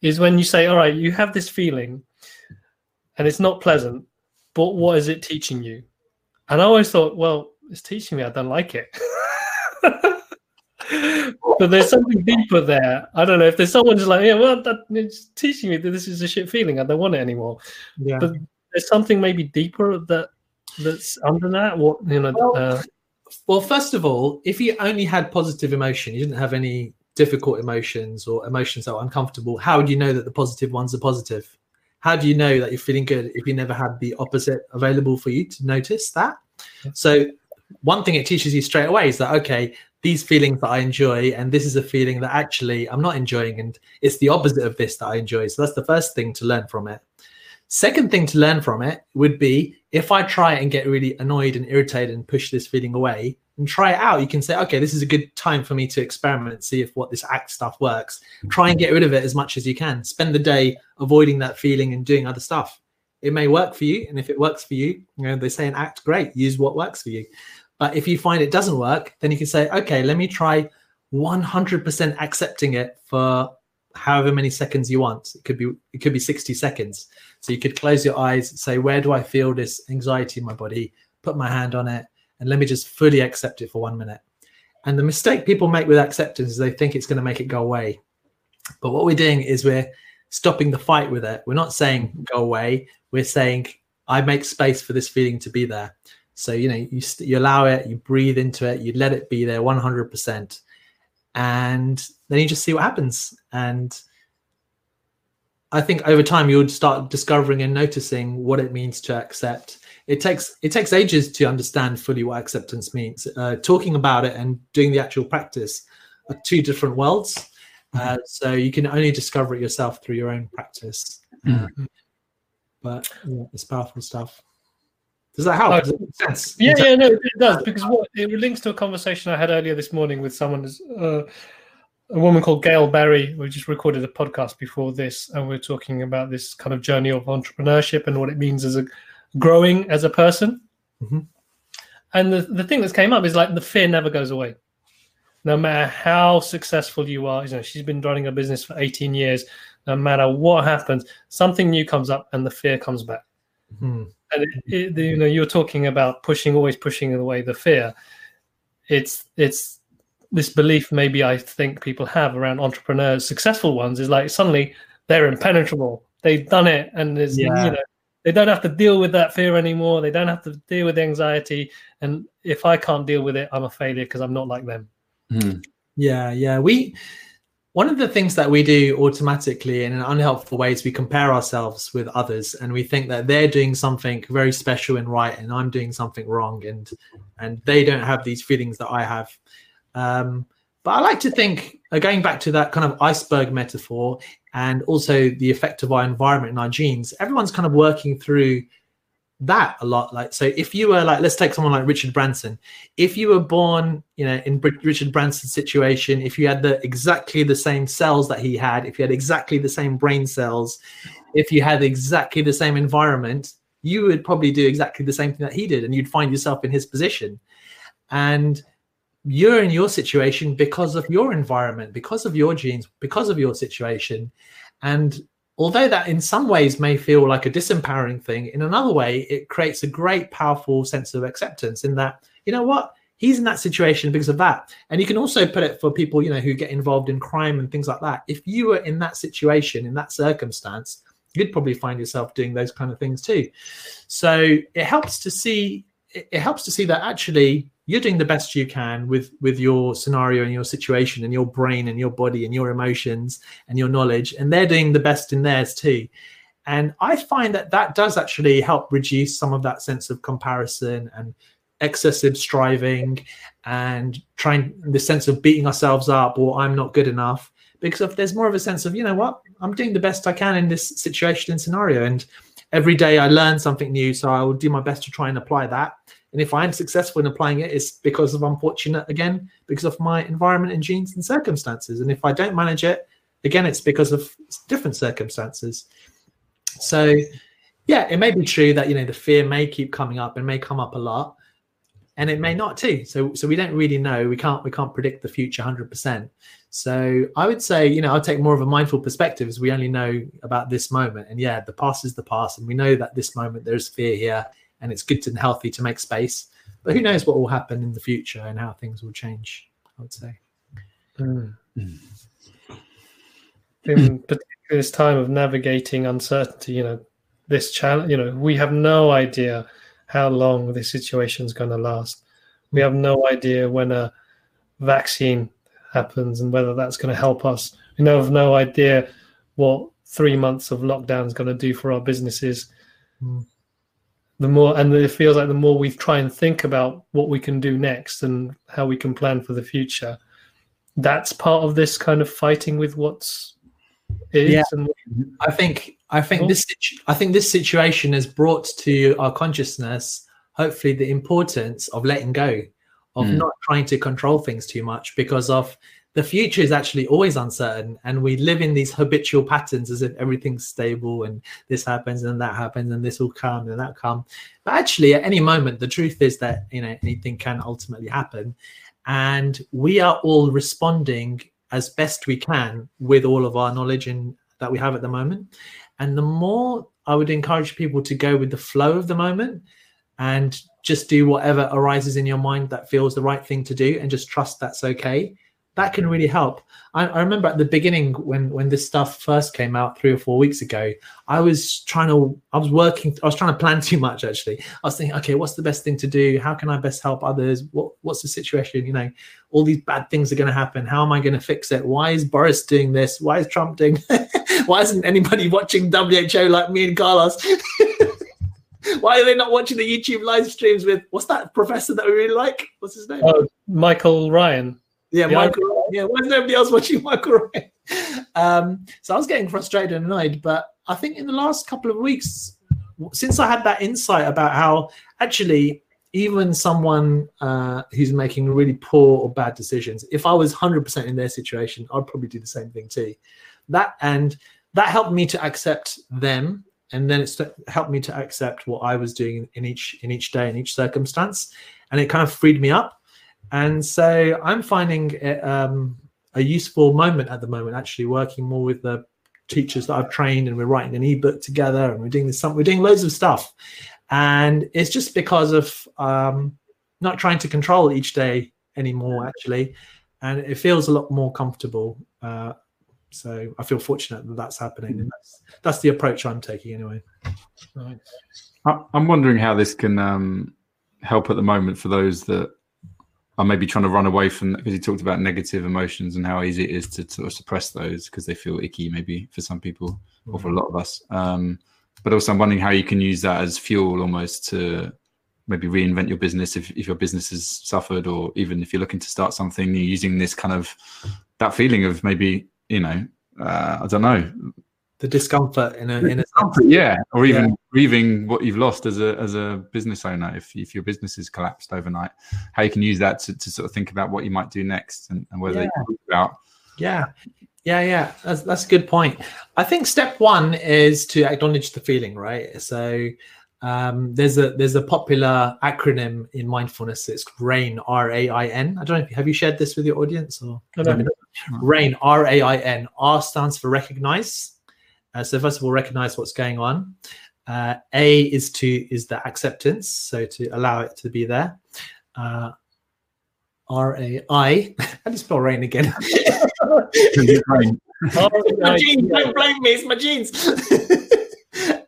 is when you say, All right, you have this feeling and it's not pleasant, but what is it teaching you? And I always thought, Well, it's teaching me I don't like it. but there's something deeper there. I don't know if there's someone just like, yeah, well, that, it's teaching me that this is a shit feeling. I don't want it anymore. Yeah. But there's something maybe deeper that that's under that. What you know? Well, uh, Well, first of all, if you only had positive emotion, you didn't have any difficult emotions or emotions that were uncomfortable, how would you know that the positive ones are positive? How do you know that you're feeling good if you never had the opposite available for you to notice that? So, one thing it teaches you straight away is that, okay, these feelings that I enjoy, and this is a feeling that actually I'm not enjoying, and it's the opposite of this that I enjoy. So, that's the first thing to learn from it. Second thing to learn from it would be if I try and get really annoyed and irritated and push this feeling away and try it out, you can say, okay, this is a good time for me to experiment, see if what this ACT stuff works. Try and get rid of it as much as you can. Spend the day avoiding that feeling and doing other stuff. It may work for you. And if it works for you, you know, they say an act, great, use what works for you. But if you find it doesn't work, then you can say, okay, let me try 100% accepting it for however many seconds you want. It could be it could be 60 seconds. So you could close your eyes, say, where do I feel this anxiety in my body? Put my hand on it, and let me just fully accept it for one minute. And the mistake people make with acceptance is they think it's going to make it go away. But what we're doing is we're stopping the fight with it. We're not saying go away. We're saying I make space for this feeling to be there. So you know you st- you allow it, you breathe into it, you let it be there 100%, and then you just see what happens. And I think over time you would start discovering and noticing what it means to accept. It takes it takes ages to understand fully what acceptance means. Uh, talking about it and doing the actual practice are two different worlds. Uh, so you can only discover it yourself through your own practice. Mm. Uh, but yeah, it's powerful stuff. Does that help? Oh, Does it sense? yeah, yeah, no, it does because what it links to a conversation I had earlier this morning with someone, uh, a woman called Gail Berry. We just recorded a podcast before this, and we're talking about this kind of journey of entrepreneurship and what it means as a growing as a person. Mhm. And the the thing that's came up is like the fear never goes away. No matter how successful you are, you know, she's been running a business for 18 years. No matter what happens, something new comes up and the fear comes back. Mhm. and it, it, you know you're talking about pushing always pushing away the fear it's it's this belief maybe i think people have around entrepreneurs successful ones is like suddenly they're impenetrable they've done it and there's Yeah. you know they don't have to deal with that fear anymore they don't have to deal with anxiety and if i can't deal with it i'm a failure because i'm not like them Mm. Yeah, yeah. We one of the things that we do automatically in an unhelpful way is we compare ourselves with others and we think that they're doing something very special and right and I'm doing something wrong and and they don't have these feelings that I have. Um, but I like to think uh, going back to that kind of iceberg metaphor and also the effect of our environment and our genes, everyone's kind of working through that a lot. Like so if you were like let's take someone like richard branson. If you were born you know in richard branson's situation if you had the exactly the same cells that he had if you had exactly the same brain cells if you had exactly the same environment you would probably do exactly the same thing that he did and you'd find yourself in his position. And you're in your situation because of your environment because of your genes because of your situation and although that in some ways may feel like a disempowering thing, in another way, it creates a great, powerful sense of acceptance in that, you know what, he's in that situation because of that. And you can also put it for people, you know, who get involved in crime and things like that. If you were in that situation, in that circumstance, you'd probably find yourself doing those kind of things too. So it helps to see it helps to see that actually you're doing the best you can with with your scenario and your situation and your brain and your body and your emotions and your knowledge and they're doing the best in theirs too and i find that that does actually help reduce some of that sense of comparison and excessive striving and trying the sense of beating ourselves up or I'm not good enough. Because if there's more of a sense of, you know what, I'm doing the best I can in this situation and scenario. And every day I learn something new. So I will do my best to try and apply that. And if I'm successful in applying it, it's because of unfortunate again, because of my environment and genes and circumstances. And if I don't manage it, again, it's because of different circumstances. So yeah, it may be true that you know the fear may keep coming up and may come up a lot, and it may not too. So so we don't really know. We can't we can't predict the future hundred percent. So I would say you know I'll take more of a mindful perspective as we only know about this moment. And yeah, the past is the past, and we know that this moment there's fear here, and it's good and healthy to make space. But who knows what will happen in the future and how things will change? I would say. Mm. Mm. In particular, this time of navigating uncertainty, you know, this challenge you know we have no idea how long this situation is going to last we have no idea when a vaccine happens and whether that's going to help us we have no idea what three months of lockdown is going to do for our businesses mm. The more and it feels like the more we try and think about what we can do next and how we can plan for the future that's part of this kind of fighting with what's is yeah. and i think I think this I think this situation has brought to our consciousness hopefully the importance of letting go, of mm. not trying to control things too much because of the future is actually always uncertain and we live in these habitual patterns as if everything's stable and this happens and that happens and this will come and that come. But actually at any moment the truth is that you know anything can ultimately happen. And we are all responding as best we can with all of our knowledge and that we have at the moment. And the more I would encourage people to go with the flow of the moment and just do whatever arises in your mind that feels the right thing to do and just trust that's okay that can really help. I, I, remember at the beginning when when this stuff first came out three or four weeks ago, I was trying to, I was working, I was trying to plan too much actually. I was thinking, okay, what's the best thing to do? How can I best help others? What what's the situation? You know, all these bad things are going to happen. How am I going to fix it? Why is Boris doing this? Why is Trump doing? Why isn't anybody watching WHO like me and Carlos? Why are they not watching the YouTube live streams with what's that professor that we really like? What's his name? Oh, Michael Ryan. Yeah, yeah, Michael. Yeah, why is nobody else watching Michael Ryan? Um, so I was getting frustrated and annoyed, but I think in the last couple of weeks, since I had that insight about how actually even someone uh, who's making really poor or bad decisions, if I was 100% in their situation, I'd probably do the same thing too. That and that helped me to accept them, and then it helped me to accept what I was doing in each in each day in each circumstance, and it kind of freed me up and so I'm finding it um, a useful moment at the moment, actually working more with the teachers that I've trained, and we're writing an ebook together, and we're doing this. We're doing loads of stuff, and it's just because of um, not trying to control each day anymore, actually, and it feels a lot more comfortable. Uh, so I feel fortunate that that's happening, and that's that's the approach I'm taking anyway. Right. I'm wondering how this can um, help at the moment for those that are maybe trying to run away from because he talked about negative emotions and how easy it is to sort of suppress those because they feel icky maybe for some people or for a lot of us. Um, but also i'm wondering how you can use that as fuel almost to maybe reinvent your business if, if your business has suffered or even if you're looking to start something you're using this kind of that feeling of maybe you know uh, i don't know the discomfort in a in a yeah or even yeah. grieving what you've lost as a as a business owner if, if your business has collapsed overnight how you can use that to, to sort of think about what you might do next and, and whether yeah. you about yeah yeah yeah that's, that's a good point i think step one is to acknowledge the feeling right so um, there's a there's a popular acronym in mindfulness. It's RAIN, R A I N. I don't know if have you shared this with your audience or RAIN, R A I N. R stands for recognize. Uh, so first of all, recognize what's going on. Uh, A is to is the acceptance, so to allow it to be there. Uh, R A I. How do you spell rain again? my jeans, don't blame me. It's my jeans.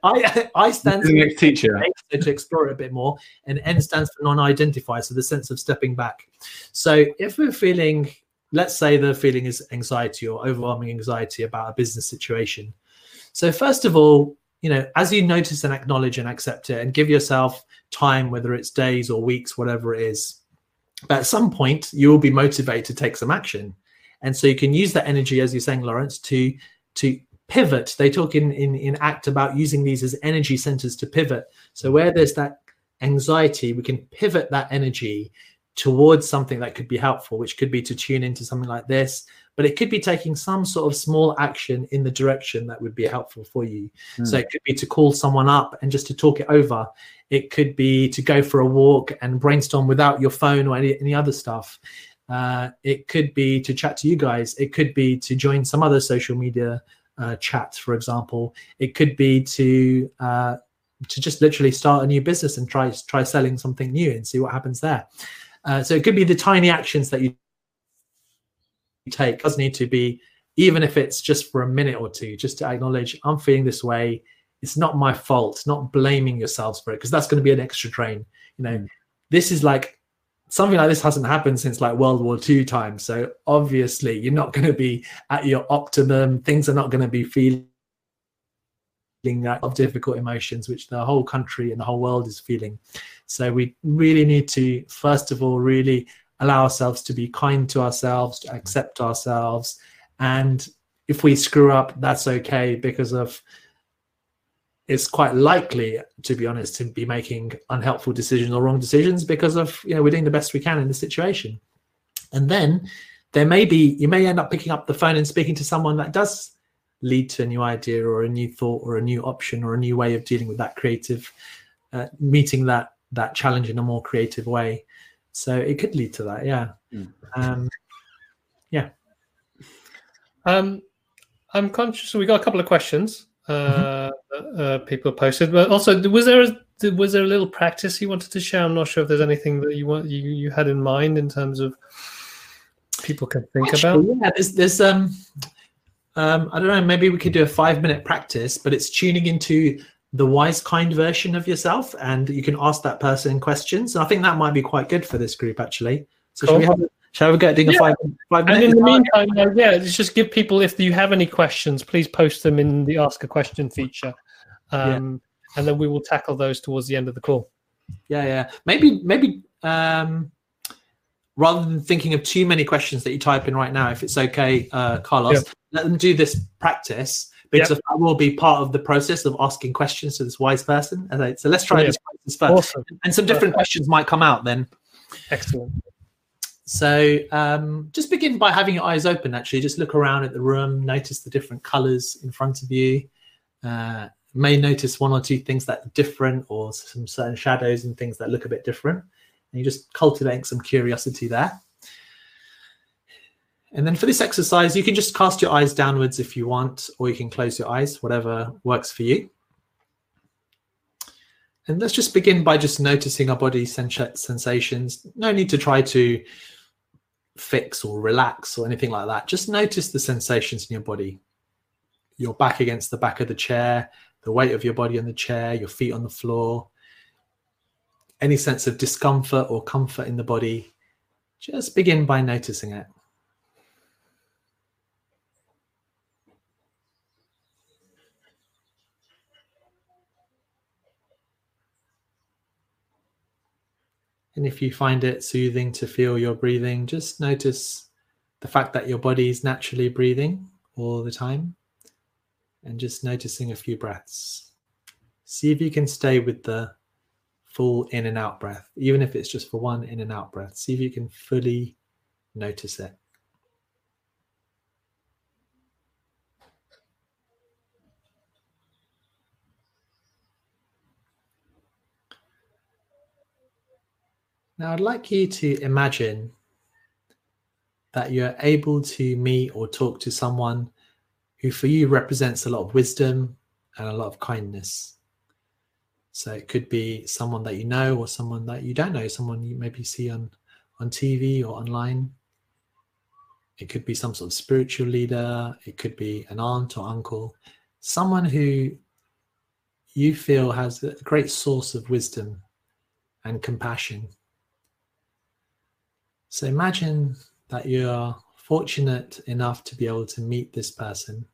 I I stand for next teacher to explore it a bit more, and N stands for non-identified, so the sense of stepping back. So if we're feeling, let's say the feeling is anxiety or overwhelming anxiety about a business situation, so first of all, you know, as you notice and acknowledge and accept it and give yourself time, whether it's days or weeks, whatever it is, but at some point you will be motivated to take some action. And so you can use that energy, as you're saying, Laurence, to to pivot. They talk in, in, in ACT about using these as energy centers to pivot. So where there's that anxiety, we can pivot that energy towards something that could be helpful, which could be to tune into something like this, but it could be taking some sort of small action in the direction that would be helpful for you. Mm. So it could be to call someone up and just to talk it over. It could be to go for a walk and brainstorm without your phone or any, any other stuff. Uh, it could be to chat to you guys. It could be to join some other social media uh, chat, for example. It could be to uh, to just literally start a new business and try try selling something new and see what happens there. Uh, so it could be the tiny actions that you take. It does need to be, even if it's just for a minute or two, just to acknowledge I'm feeling this way. It's not my fault. Not blaming yourselves for it because that's going to be an extra drain. You know, mm. this is like something like this hasn't happened since like World War II times. So obviously, you're not going to be at your optimum. Things are not going to be feeling of difficult emotions, which the whole country and the whole world is feeling. So we really need to, first of all, really allow ourselves to be kind to ourselves, to accept ourselves. And if we screw up, that's okay because of it's quite likely, to be honest, to be making unhelpful decisions or wrong decisions because of you know we're doing the best we can in the situation. And then there may be you may end up picking up the phone and speaking to someone that does lead to a new idea or a new thought or a new option or a new way of dealing with that creative uh, meeting that that challenge in a more creative way. So it could lead to that, yeah. Mm. Um, yeah. Um, I'm conscious. We got a couple of questions uh, mm-hmm. uh, people posted. But also, was there a, was there a little practice you wanted to share? I'm not sure if there's anything that you want you, you had in mind in terms of people can think Actually, about. Yeah, there's there's um um I don't know. Maybe we could do a five minute practice, but it's tuning into the wise kind version of yourself, and you can ask that person questions. And I think that might be quite good for this group actually. So cool. should we have Shall we get doing yeah. a five, five minutes? And in the meantime, yeah, just give people if you have any questions, please post them in the ask a question feature, um, yeah. and then we will tackle those towards the end of the call. Yeah, yeah. Maybe, maybe um, rather than thinking of too many questions that you type in right now, if it's okay, uh, Carlos, yeah. Let them do this practice because yep. that will be part of the process of asking questions to this wise person. So let's try this first, awesome. and some different Perfect. questions might come out then. Excellent. So um, just begin by having your eyes open. Actually, just look around at the room, notice the different colors in front of you. Uh, may notice one or two things that are different, or some certain shadows and things that look a bit different. And you're just cultivating some curiosity there. And then for this exercise, you can just cast your eyes downwards if you want, or you can close your eyes, whatever works for you. And let's just begin by just noticing our body sensations. No need to try to fix or relax or anything like that. Just notice the sensations in your body. Your back against the back of the chair, the weight of your body on the chair, your feet on the floor, any sense of discomfort or comfort in the body. Just begin by noticing it. And if you find it soothing to feel your breathing, just notice the fact that your body is naturally breathing all the time and just noticing a few breaths. See if you can stay with the full in and out breath, even if it's just for one in and out breath. See if you can fully notice it. Now, I'd like you to imagine that you're able to meet or talk to someone who, for you, represents a lot of wisdom and a lot of kindness. So it could be someone that you know or someone that you don't know, someone you maybe see on, on TV or online. It could be some sort of spiritual leader. It could be an aunt or uncle, someone who you feel has a great source of wisdom and compassion so imagine that you're fortunate enough to be able to meet this person.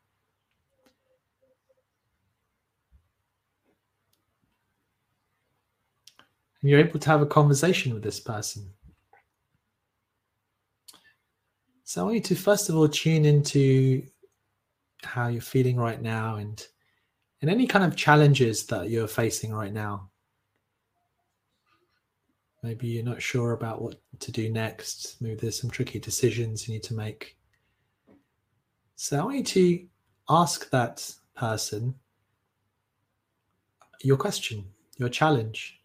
And you're able to have a conversation with this person. So I want you to first of all tune into how you're feeling right now and and any kind of challenges that you're facing right now. Maybe you're not sure about what to do next. Maybe there's some tricky decisions you need to make. So I want you to ask that person your question, your challenge.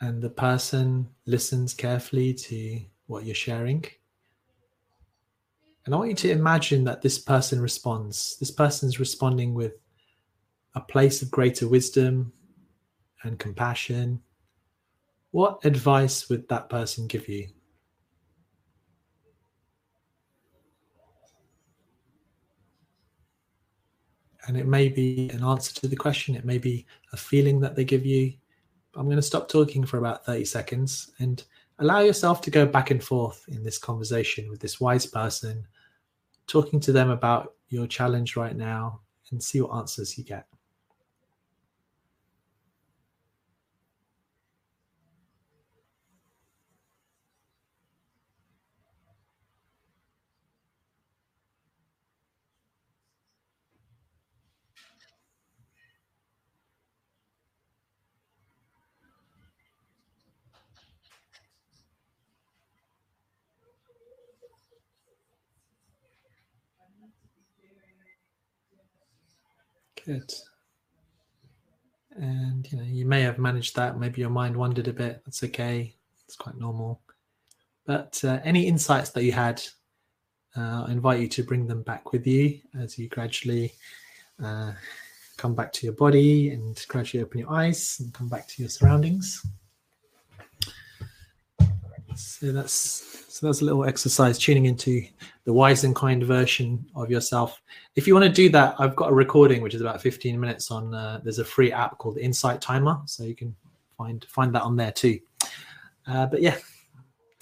And the person listens carefully to what you're sharing. And I want you to imagine that this person responds. This person is responding with a place of greater wisdom and compassion. What advice would that person give you? And it may be an answer to the question, it may be a feeling that they give you. I'm going to stop talking for about 30 seconds and allow yourself to go back and forth in this conversation with this wise person, talking to them about your challenge right now and see what answers you get. Good. And you know, you may have managed that. Maybe your mind wandered a bit. That's okay. It's quite normal. But uh, any insights that you had, uh, I invite you to bring them back with you as you gradually uh, come back to your body and gradually open your eyes and come back to your surroundings. So that's so that's a little exercise tuning into the wise and kind version of yourself. If you want to do that, I've got a recording which is about 15 minutes on. Uh, there's a free app called Insight Timer, so you can find find that on there too. Uh, but yeah,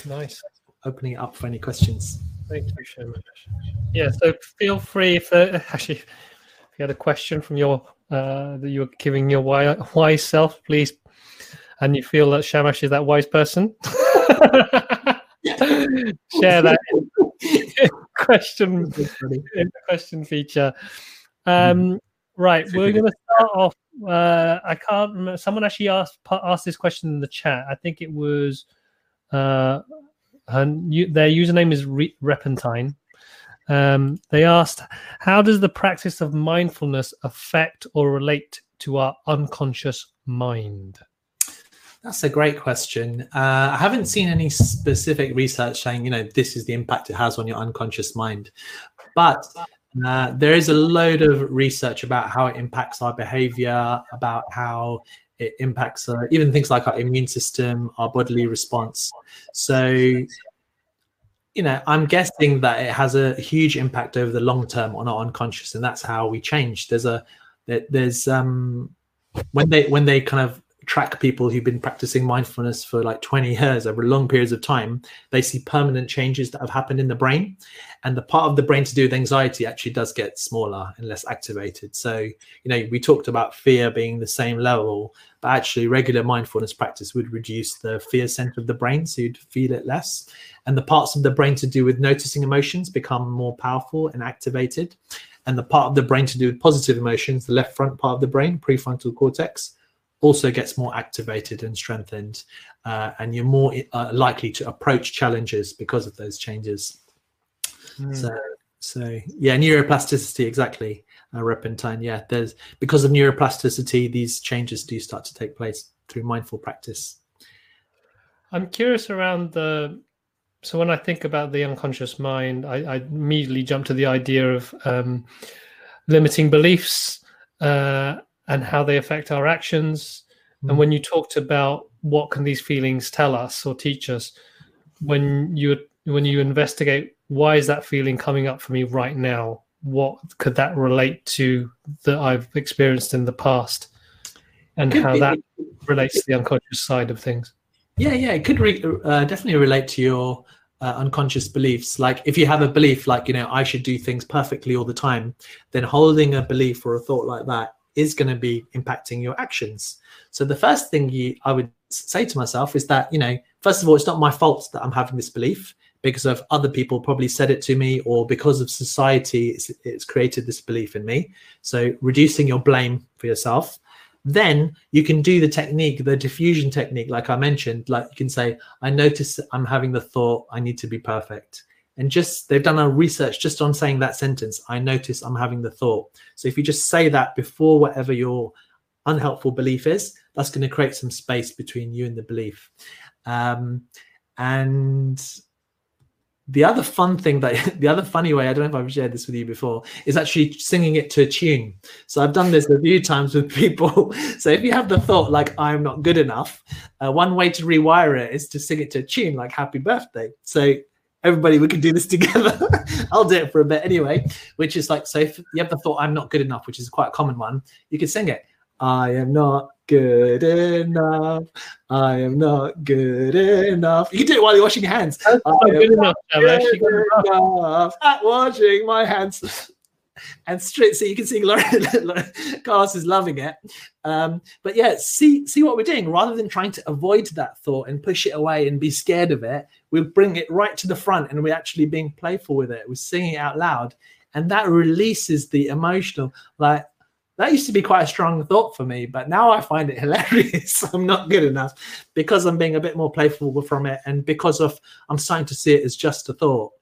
nice. Opening it up for any questions. Thank you so much. Yeah, so feel free if uh, actually if you had a question from your uh, that you're giving your wise, wise self, please, and you feel that Shamash is that wise person. share that question question feature. Um, right, we're going to start off. Uh, I can't remember. Someone actually asked asked this question in the chat. I think it was uh, her, their username is Re- Repentine. Um, they asked, "How does the practice of mindfulness affect or relate to our unconscious mind?" That's a great question. Uh, I haven't seen any specific research saying, you know, this is the impact it has on your unconscious mind. But uh, there is a load of research about how it impacts our behavior, about how it impacts uh, even things like our immune system, our bodily response. So, you know, I'm guessing that it has a huge impact over the long term on our unconscious, and that's how we change. There's a there's um when they when they kind of track people who've been practicing mindfulness for like 20 years over long periods of time, they see permanent changes that have happened in the brain. And the part of the brain to do with anxiety actually does get smaller and less activated. So, you know, we talked about fear being the same level, but actually, regular mindfulness practice would reduce the fear center of the brain. So you'd feel it less. And the parts of the brain to do with noticing emotions become more powerful and activated. And the part of the brain to do with positive emotions, the left front part of the brain, prefrontal cortex, also gets more activated and strengthened, uh, and you're more uh, likely to approach challenges because of those changes. Mm. So, so yeah, neuroplasticity exactly, uh, Repentine. Yeah, there's because of neuroplasticity, these changes do start to take place through mindful practice. I'm curious around the. So when I think about the unconscious mind, I, I immediately jump to the idea of um, limiting beliefs uh, and how they affect our actions. Mm. And when you talked about what can these feelings tell us or teach us, when you when you investigate why is that feeling coming up for me right now, what could that relate to that I've experienced in the past, and could how be. that relates to the unconscious side of things? Yeah, yeah, it could re- uh, definitely relate to your uh, unconscious beliefs. Like if you have a belief, like you know, I should do things perfectly all the time, then holding a belief or a thought like that is going to be impacting your actions. So the first thing you I would say to myself is that you know, first of all, it's not my fault that I'm having this belief because of other people probably said it to me or because of society it's, it's created this belief in me. So reducing your blame for yourself. Then you can do the technique the defusion technique like i mentioned like you can say i notice i'm having the thought i need to be perfect and just they've done a research just on saying that sentence i notice i'm having the thought. So if you just say that before whatever your unhelpful belief is that's going to create some space between you and the belief. Um, and the other fun thing that the other funny way i don't know if i've shared this with you before is actually singing it to a tune. So i've done this a few times with people. So if you have the thought like i'm not good enough uh, one way to rewire it is to sing it to a tune like happy birthday. So everybody we can do this together i'll do it for a bit anyway which is like so if you have the thought i'm not good enough which is quite a common one you can sing it i am not good enough. I am not good enough. You can do it while you're washing your hands. That's I not am good not enough, good enough at washing my hands. And straight, so you can see Carlos is loving it. Um, but yeah, see, see what we're doing. Rather than trying to avoid that thought and push it away and be scared of it, we bring it right to the front, and we're actually being playful with it. We're singing it out loud, and that releases the emotional. Like that used to be quite a strong thought for me, but now I find it hilarious. I'm not good enough because I'm being a bit more playful from it, and because of I'm starting to see it as just a thought.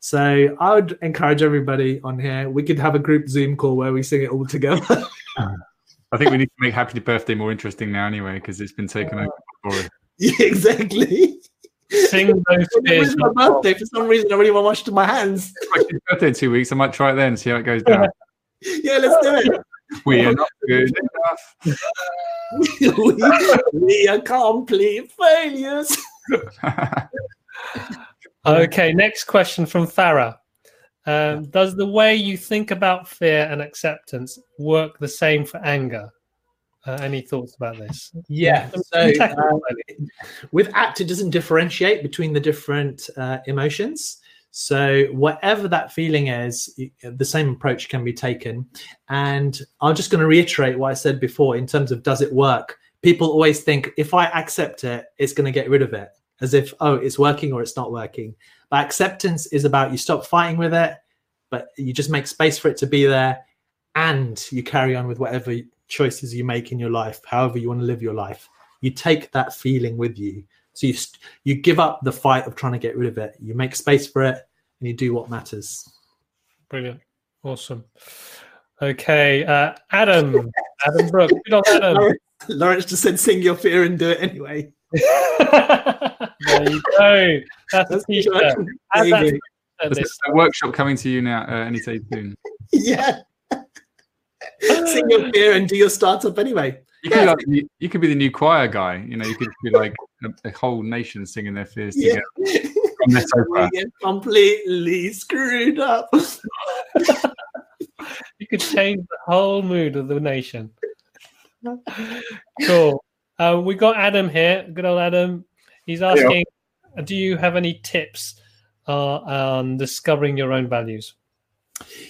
So I would encourage everybody on here. We could have a group Zoom call where we sing it all together. I think we need to make Happy Birthday more interesting now, anyway, because it's been taken over. Before. yeah, exactly. Sing those It's my birthday. For some reason, I really want to wash to my hands. It's birthday in two weeks. I might try it then, see how it goes down. yeah, let's do it. we are not good enough. we, we are complete failures. Okay, next question from Farah. Um, does the way you think about fear and acceptance work the same for anger? Uh, any thoughts about this? Yeah. So uh, with ACT, it doesn't differentiate between the different uh, emotions. So whatever that feeling is, the same approach can be taken. And I'm just going to reiterate what I said before in terms of does it work? People always think if I accept it, it's going to get rid of it, as if oh, it's working or it's not working. But acceptance is about you stop fighting with it, but you just make space for it to be there, and you carry on with whatever choices you make in your life, however you want to live your life. You take that feeling with you. So you you give up the fight of trying to get rid of it. You make space for it, and you do what matters. Brilliant, awesome. Okay, uh, Adam, Adam Brooke, good on Adam. Laurence just said, "Sing your fear and do it anyway." there you go. That's, That's a t-shirt. There's a, a workshop coming to you now uh, anytime soon. yeah. Sing your fear and do your startup anyway. You could, like, you, you, could be the new choir guy. You know, you could be like a, a whole nation singing their fears yeah. together. we get completely screwed up. you could change the whole mood of the nation. Cool. Uh, we got Adam here. Good old Adam. He's asking, yeah. do you have any tips uh, on discovering your own values?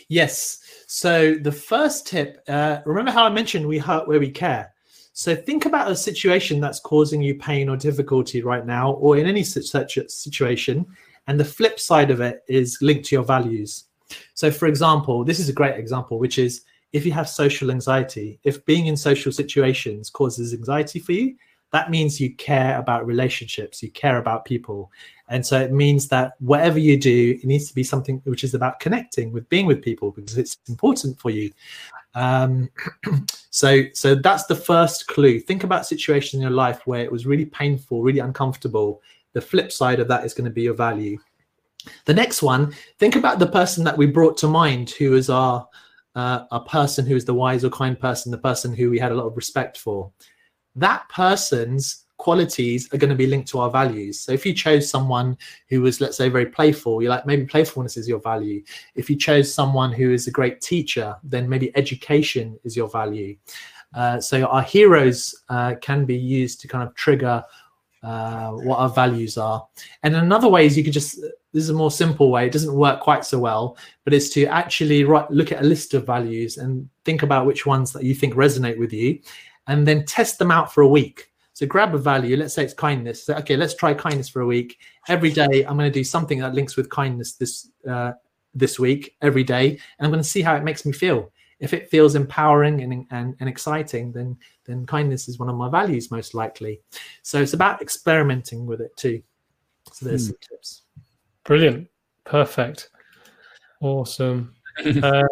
Yes. So the first tip, uh, remember how I mentioned we hurt where we care. So think about a situation that's causing you pain or difficulty right now, or in any such situation. And the flip side of it is linked to your values. So, for example, this is a great example, which is if you have social anxiety, if being in social situations causes anxiety for you, that means you care about relationships, you care about people. And so it means that whatever you do, it needs to be something which is about connecting with being with people because it's important for you. Um, so, so that's the first clue. Think about situations in your life where it was really painful, really uncomfortable. The flip side of that is going to be your value. The next one, think about the person that we brought to mind who is our uh, a person who is the wise or kind person, the person who we had a lot of respect for. That person's qualities are going to be linked to our values. So if you chose someone who was, let's say, very playful, you're like, maybe playfulness is your value. If you chose someone who is a great teacher, then maybe education is your value. Uh, so our heroes uh, can be used to kind of trigger uh, what our values are. And another way is you could just this is a more simple way. It doesn't work quite so well, but it's to actually write, look at a list of values and think about which ones that you think resonate with you, and then test them out for a week. So grab a value. Let's say it's kindness. So, okay, let's try kindness for a week. Every day, I'm going to do something that links with kindness this uh, this week every day, and I'm going to see how it makes me feel. If it feels empowering and, and, and exciting, then then kindness is one of my values most likely. So it's about experimenting with it too. So there's mm. some tips. Brilliant. Perfect. Awesome. uh,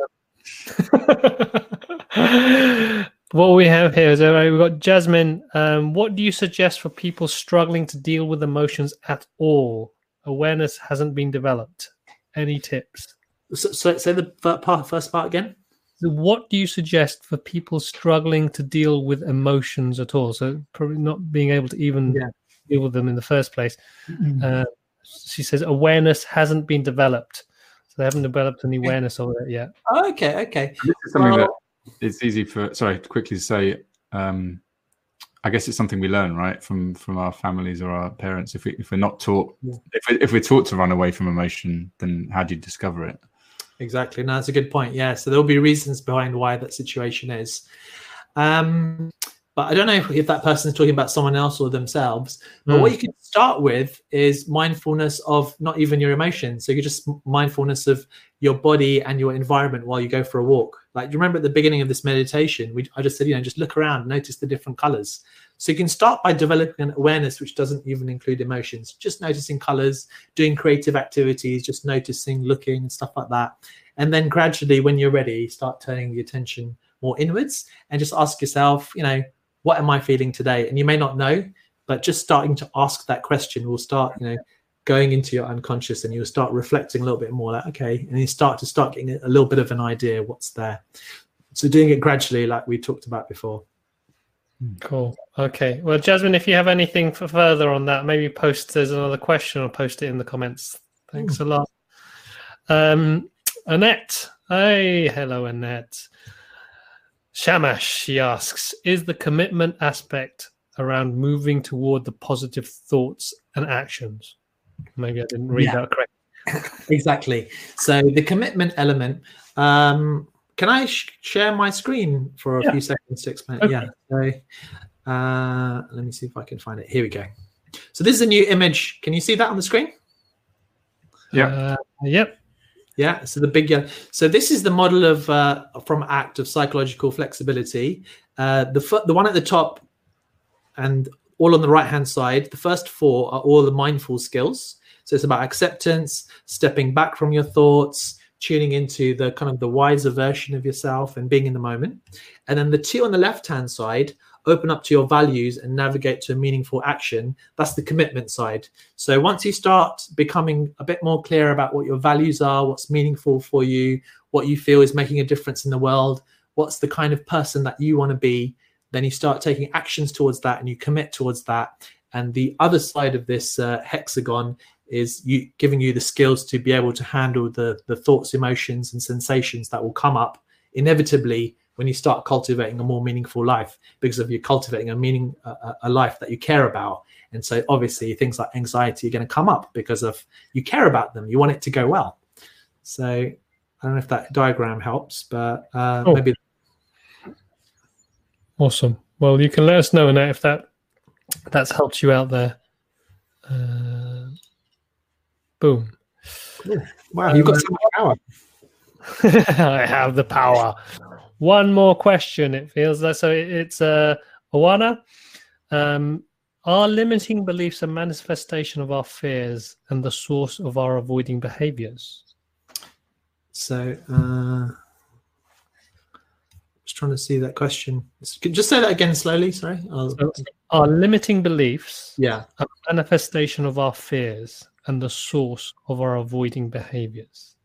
what we have here is uh, we've got Jasmine. Um, what do you suggest for people struggling to deal with emotions at all? Awareness hasn't been developed. Any tips? So, so say the part, first part again. So what do you suggest for people struggling to deal with emotions at all? So probably not being able to even yeah. deal with them in the first place. Mm-hmm. Uh, she says awareness hasn't been developed, so they haven't developed any awareness of it yet. okay, okay. This is something well, that it's easy for. Sorry, quickly to quickly say. Um, I guess it's something we learn, right, from from our families or our parents. If we if we're not taught, yeah. if if we're taught to run away from emotion, then how do you discover it? Exactly. No, that's a good point. Yeah. So there'll be reasons behind why that situation is. Um, but I don't know if, if that person is talking about someone else or themselves. But mm. what you can start with is mindfulness of not even your emotions. So you're just mindfulness of your body and your environment while you go for a walk. Like you remember at the beginning of this meditation, we I just said, you know, just look around, notice the different colors. So you can start by developing an awareness which doesn't even include emotions, just noticing colors, doing creative activities, just noticing, looking, and stuff like that. And then gradually, when you're ready, start turning the attention more inwards and just ask yourself, you know, what am I feeling today? And you may not know, but just starting to ask that question will start, you know, going into your unconscious and you'll start reflecting a little bit more like, okay, and you start to start getting a little bit of an idea what's there. So doing it gradually, like we talked about before. Cool. Okay. Well, Jasmine, if you have anything further on that, maybe post there's another question or post it in the comments. Thanks a lot. Um, Annette. Hey, hello, Annette. Shamash, she asks, is the commitment aspect around moving toward the positive thoughts and actions? Maybe I didn't read yeah. that correctly. exactly. So the commitment element, um, can I sh- share my screen for a yeah. few seconds to explain? Okay. Yeah. So uh, let me see if I can find it. Here we go. So this is a new image. Can you see that on the screen? Yeah. Uh, yep. Yeah. So the big yeah. So this is the model of uh, from ACT of psychological flexibility. Uh, the the one at the top and all on the right hand side. The first four are all the mindful skills. So it's about acceptance, stepping back from your thoughts, tuning into the kind of the wiser version of yourself and being in the moment. And then the two on the left hand side open up to your values and navigate to a meaningful action. That's the commitment side. So once you start becoming a bit more clear about what your values are, what's meaningful for you, what you feel is making a difference in the world, what's the kind of person that you want to be, then you start taking actions towards that and you commit towards that. And the other side of this uh, hexagon is you giving you the skills to be able to handle the the thoughts emotions and sensations that will come up inevitably when you start cultivating a more meaningful life because of you cultivating a meaning a, a life that you care about and so obviously things like anxiety are going to come up because of you care about them you want it to go well so i don't know if that diagram helps but uh, oh. maybe awesome well you can let us know now if that that's helped you out there uh, Boom. Wow, you've got so much power. I have the power. One more question. It feels like so. It's uh, Awana. Um, are limiting beliefs a manifestation of our fears and the source of our avoiding behaviors? So, uh, just trying to see that question. Just say that again slowly. Sorry. So are limiting beliefs yeah a manifestation of our fears and the source of our avoiding behaviors?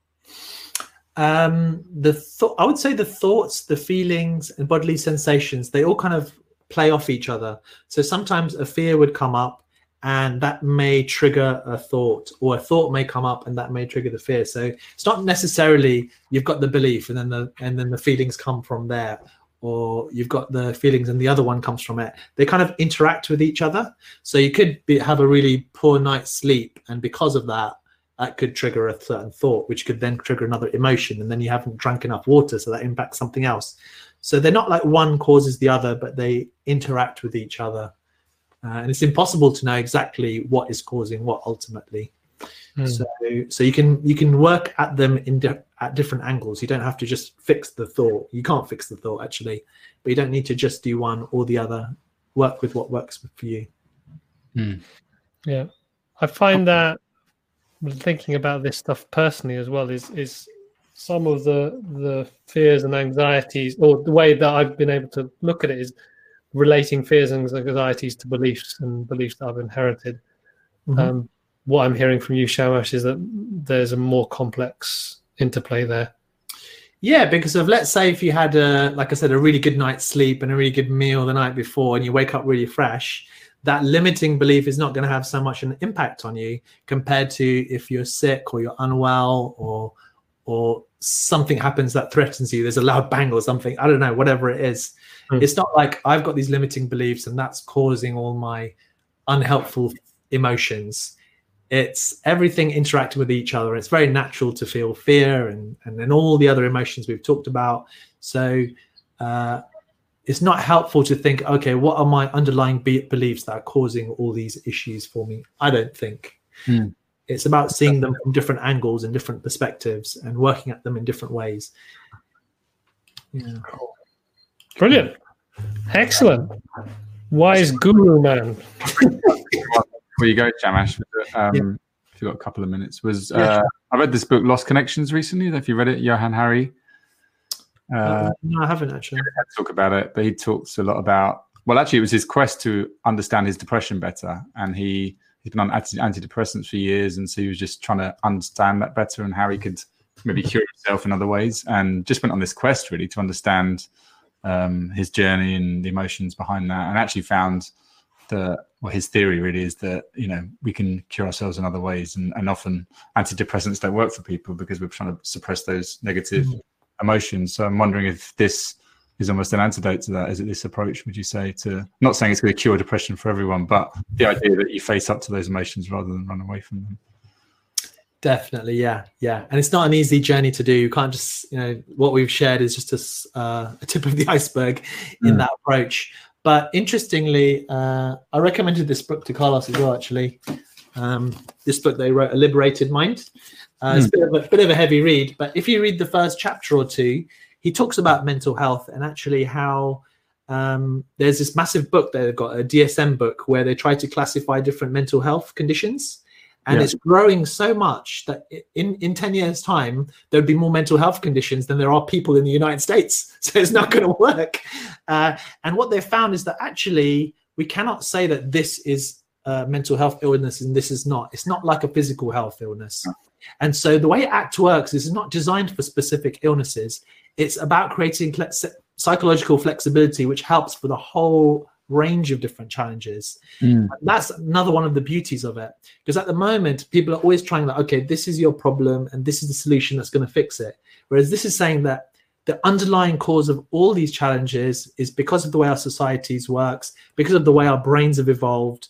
Um, the th- I would say the thoughts, the feelings, and bodily sensations they all kind of play off each other. So sometimes a fear would come up, and that may trigger a thought, or a thought may come up, and that may trigger the fear. So it's not necessarily you've got the belief, and then the and then the feelings come from there. or you've got the feelings and the other one comes from it they kind of interact with each other so you could be, have a really poor night's sleep and because of that that could trigger a certain thought which could then trigger another emotion and then you haven't drank enough water so that impacts something else so they're not like one causes the other but they interact with each other uh, and it's impossible to know exactly what is causing what ultimately Mm. So, so you can you can work at them in di- at different angles. You don't have to just fix the thought. You can't fix the thought actually, but you don't need to just do one or the other. Work with what works for you. Mm. Yeah, I find that thinking about this stuff personally as well is is some of the the fears and anxieties, or the way that I've been able to look at it is relating fears and anxieties to beliefs and beliefs that I've inherited. Mm-hmm. Um, what I'm hearing from you, Shamash, is that there's a more complex interplay there. Yeah, because of let's say if you had a like I said, a really good night's sleep and a really good meal the night before, and you wake up really fresh, that limiting belief is not going to have so much an impact on you compared to if you're sick or you're unwell or or something happens that threatens you. There's a loud bang or something. I don't know, whatever it is. Mm. It's not like I've got these limiting beliefs and that's causing all my unhelpful emotions it's everything interacting with each other. It's very natural to feel fear and and then all the other emotions we've talked about. So uh, it's not helpful to think, okay, what are my underlying be- beliefs that are causing all these issues for me? I don't think. Hmm. It's about seeing them from different angles and different perspectives and working at them in different ways. Yeah. Brilliant. Excellent. Wise guru man. before you go, Shamash, um, yeah. if you've got a couple of minutes, was uh, I read this book, Lost Connections, recently. If you read it, Johann Hari. Uh, no, I haven't actually. talk about it, but he talks a lot about. Well, actually, it was his quest to understand his depression better, and he he's been on anti- antidepressants for years, and so he was just trying to understand that better and how he could maybe cure himself in other ways, and just went on this quest really to understand um, his journey and the emotions behind that, and actually found that well, his theory really is that you know we can cure ourselves in other ways, and, and often antidepressants don't work for people because we're trying to suppress those negative mm-hmm. emotions. So I'm wondering if this is almost an antidote to that. Is it this approach? Would you say to not saying it's going to cure depression for everyone, but the idea that you face up to those emotions rather than run away from them? Definitely, yeah, yeah, and it's not an easy journey to do. You can't just, you know, what we've shared is just a, uh, a tip of the iceberg in mm. that approach. But interestingly, uh, I recommended this book to Carlos as well. Actually, um, this book they wrote, "A Liberated Mind." Uh, It's a bit, of a bit of a heavy read, but if you read the first chapter or two, he talks about mental health and actually how um, there's this massive book they've got, a DSM book, where they try to classify different mental health conditions and yeah. it's growing so much that in in 10 years time there'd be more mental health conditions than there are people in the united states. So it's not going to work. Uh, and what they've found is that actually we cannot say that this is a mental health illness and this is not. It's not like a physical health illness. And so the way ACT works is not designed for specific illnesses. It's about creating psychological flexibility which helps for the whole range of different challenges. Mm. That's another one of the beauties of it. Because at the moment, people are always trying that, okay, this is your problem and this is the solution that's going to fix it. Whereas this is saying that the underlying cause of all these challenges is because of the way our societies works, because of the way our brains have evolved.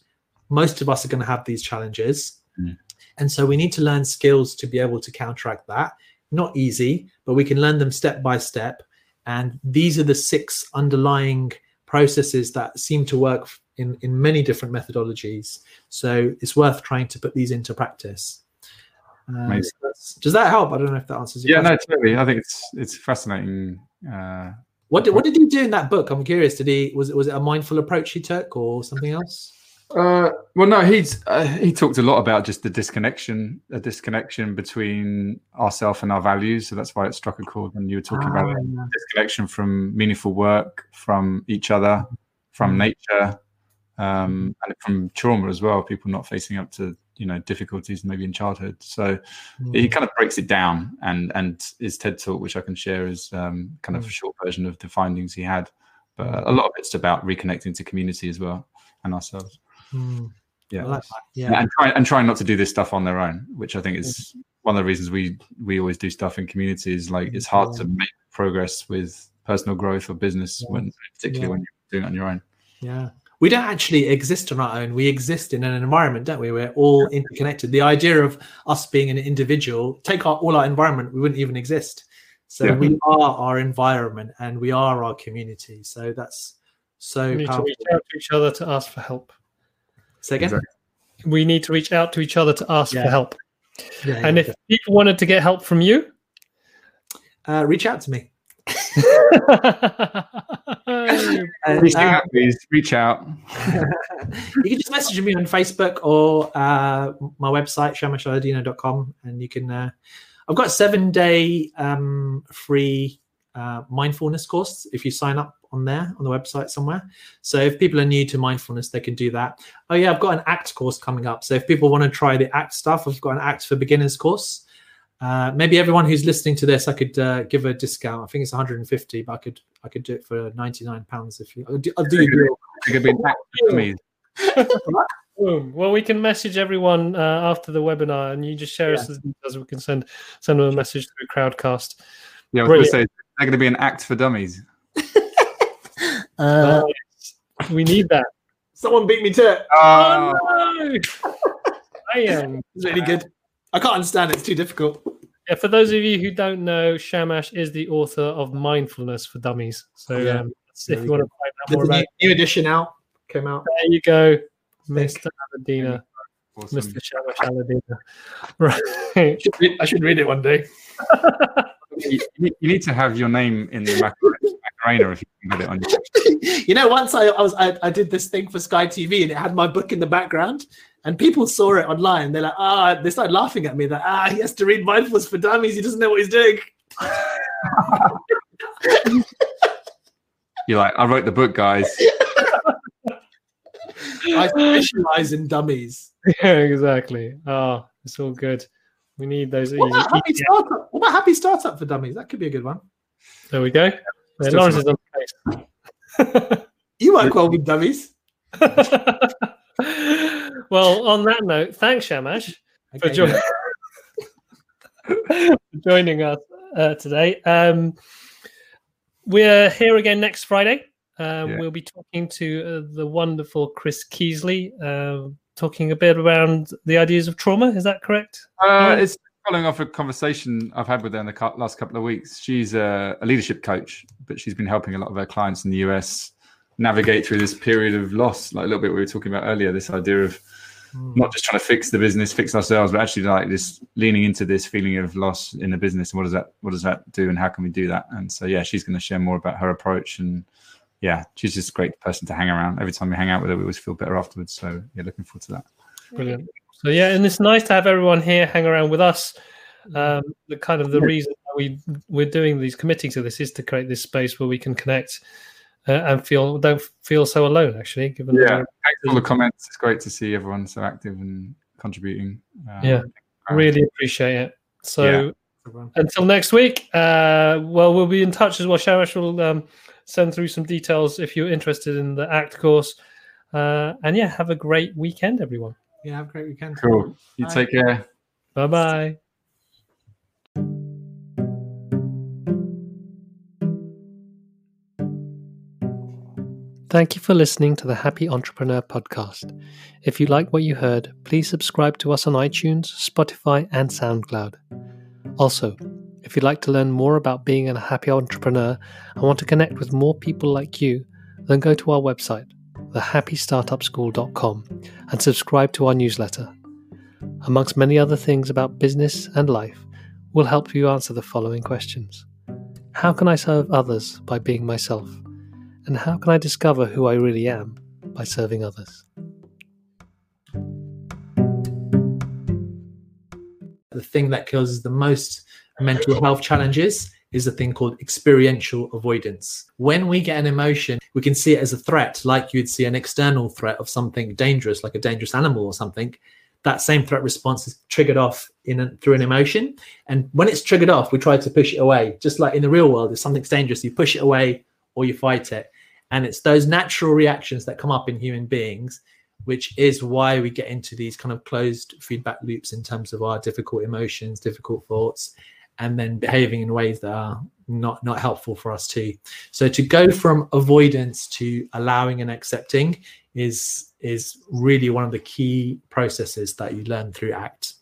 Most of us are going to have these challenges. Mm. And so we need to learn skills to be able to counteract that. Not easy, but we can learn them step by step. And these are the six underlying processes that seem to work in, in many different methodologies. So it's worth trying to put these into practice. Uh, does that help? I don't know if that answers. yeah, question. no, totally. I think it's it's fascinating. Uh, what did what did he do in that book? I'm curious. Did he was it was it a mindful approach he took or something else? Uh, well, no, he's uh, he talked a lot about just the disconnection, a disconnection between ourselves and our values. So that's why it struck a chord when you were talking about. Ah, disconnection from meaningful work, from each other, from mm. nature, um, and from trauma as well. People not facing up to you know difficulties maybe in childhood. So mm. he kind of breaks it down, and and his TED talk, which I can share, is um, kind of a mm. short version of the findings he had. But a lot of it's about reconnecting to community as well and ourselves. Mm. Yeah. Like yeah. And try and try not to do this stuff on their own, which I think is one of the reasons we we always do stuff in communities. Like it's hard to make progress with personal growth or business Yeah. when particularly Yeah. when you're doing it on your own. Yeah. We don't actually exist on our own. We exist in an environment, don't we? We're all interconnected. The idea of us being an individual, take our, all our environment, we wouldn't even exist. So Yeah. we are our environment and we are our community. So that's so We need to powerful. reach out to each other to ask for help. Say again? Exactly. We need to reach out to each other to ask Yeah. for help. Yeah, And yeah, if people wanted to get help from you, uh, reach out to me. you Uh, Reach uh, out, please reach out. you can just message me on Facebook or uh, my website, shamashalidina.com, and you can. Uh, I've got a seven day um, free uh, mindfulness course if you sign up on there on the website somewhere. So if people are new to mindfulness, they can do that. Oh, yeah, I've got an ACT course coming up. So if people want to try the ACT stuff, I've got an ACT for beginners course. Uh, maybe everyone who's listening to this, I could uh, give a discount. I think it's 150, but I could I could do it for 99 pounds if you. I'll do, I'll do you a deal. It could be an act for me. Well, we can message everyone uh, after the webinar, and you just share us the details. We can send send them a message through Crowdcast. Yeah, I was going to say they're going to be an act for dummies. Uh, we need that. someone beat me to it. Oh, Oh, no! I am. It's really good. I can't understand it. It's too difficult. Yeah, for those of you who don't know, Shamash is the author of Mindfulness for Dummies. So Yeah. um, if Really you want to find out There's more a about new, it, new edition out. Came out. there you go, Mr. Alidina, awesome. Mr. Shamash Alidina. Right. I should read it one day. You, you need to have your name in the Mac- Macarena if you can get it on your you know, once I, I was I, I did this thing for Sky TV and it had my book in the background, and people saw it online. They're like, ah, they started laughing at me. That ah, he has to read mindfulness for dummies. He doesn't know what he's doing. You're like, I wrote the book, guys. I specialize in dummies. yeah, exactly. Oh, it's all good. We need those. What about happy easy- startup? What about happy startup for dummies? That could be a good one. There we go. Yeah, Laurence is on the case. You work well with dummies. well, on that note, thanks, Shamash, for, Okay, join- for joining us uh, today. Um, we're here again next Friday. Um, Yeah. We'll be talking to uh, the wonderful Chris Keesley, uh, talking a bit around the ideas of trauma. Is that correct? Uh, it's following off a conversation I've had with her in the cou- last couple of weeks. She's a, a leadership coach, but she's been helping a lot of her clients in the US navigate through this period of loss, like a little bit we were talking about earlier. This idea of Hmm. not just trying to fix the business, fix ourselves, but actually like this leaning into this feeling of loss in the business and what does that what does that do and how can we do that? And so yeah, she's going to share more about her approach and yeah, she's just a great person to hang around. Every time we hang out with her, we always feel better afterwards. So yeah, looking forward to that. Brilliant. So yeah, and it's nice to have everyone here hang around with us. Um, the kind of the reason we we're doing these committing to this is to create this space where we can connect uh, and feel don't feel so alone. Actually, given Yeah. we're Thanks for all the comments. It's great to see everyone so active and contributing. Um, Yeah. really appreciate it. So Yeah. Until next week, uh, well, we'll be in touch as well. Shamash will um, send through some details if you're interested in the ACT course. Uh, and yeah, have a great weekend, everyone. Yeah, have a great weekend. Cool. You Bye. take care. Bye bye. Thank you for listening to the Happy Entrepreneur podcast. If you like what you heard, please subscribe to us on iTunes, Spotify, and SoundCloud. Also, if you'd like to learn more about being a happy entrepreneur and want to connect with more people like you, then go to our website, thehappystartupschool.com, and subscribe to our newsletter. Amongst many other things about business and life, we'll help you answer the following questions How can I serve others by being myself? And how can I discover who I really am by serving others? the thing that causes the most mental health challenges is a thing called experiential avoidance. When we get an emotion, we can see it as a threat, like you'd see an external threat of something dangerous, like a dangerous animal or something. That same threat response is triggered off in a, through an emotion, and when it's triggered off, we try to push it away. Just like in the real world, if something's dangerous, you push it away or you fight it. And it's those natural reactions that come up in human beings which is why we get into these kind of closed feedback loops in terms of our difficult emotions, difficult thoughts. And then behaving in ways that are not not helpful for us too. So to go from avoidance to allowing and accepting is is really one of the key processes that you learn through ACT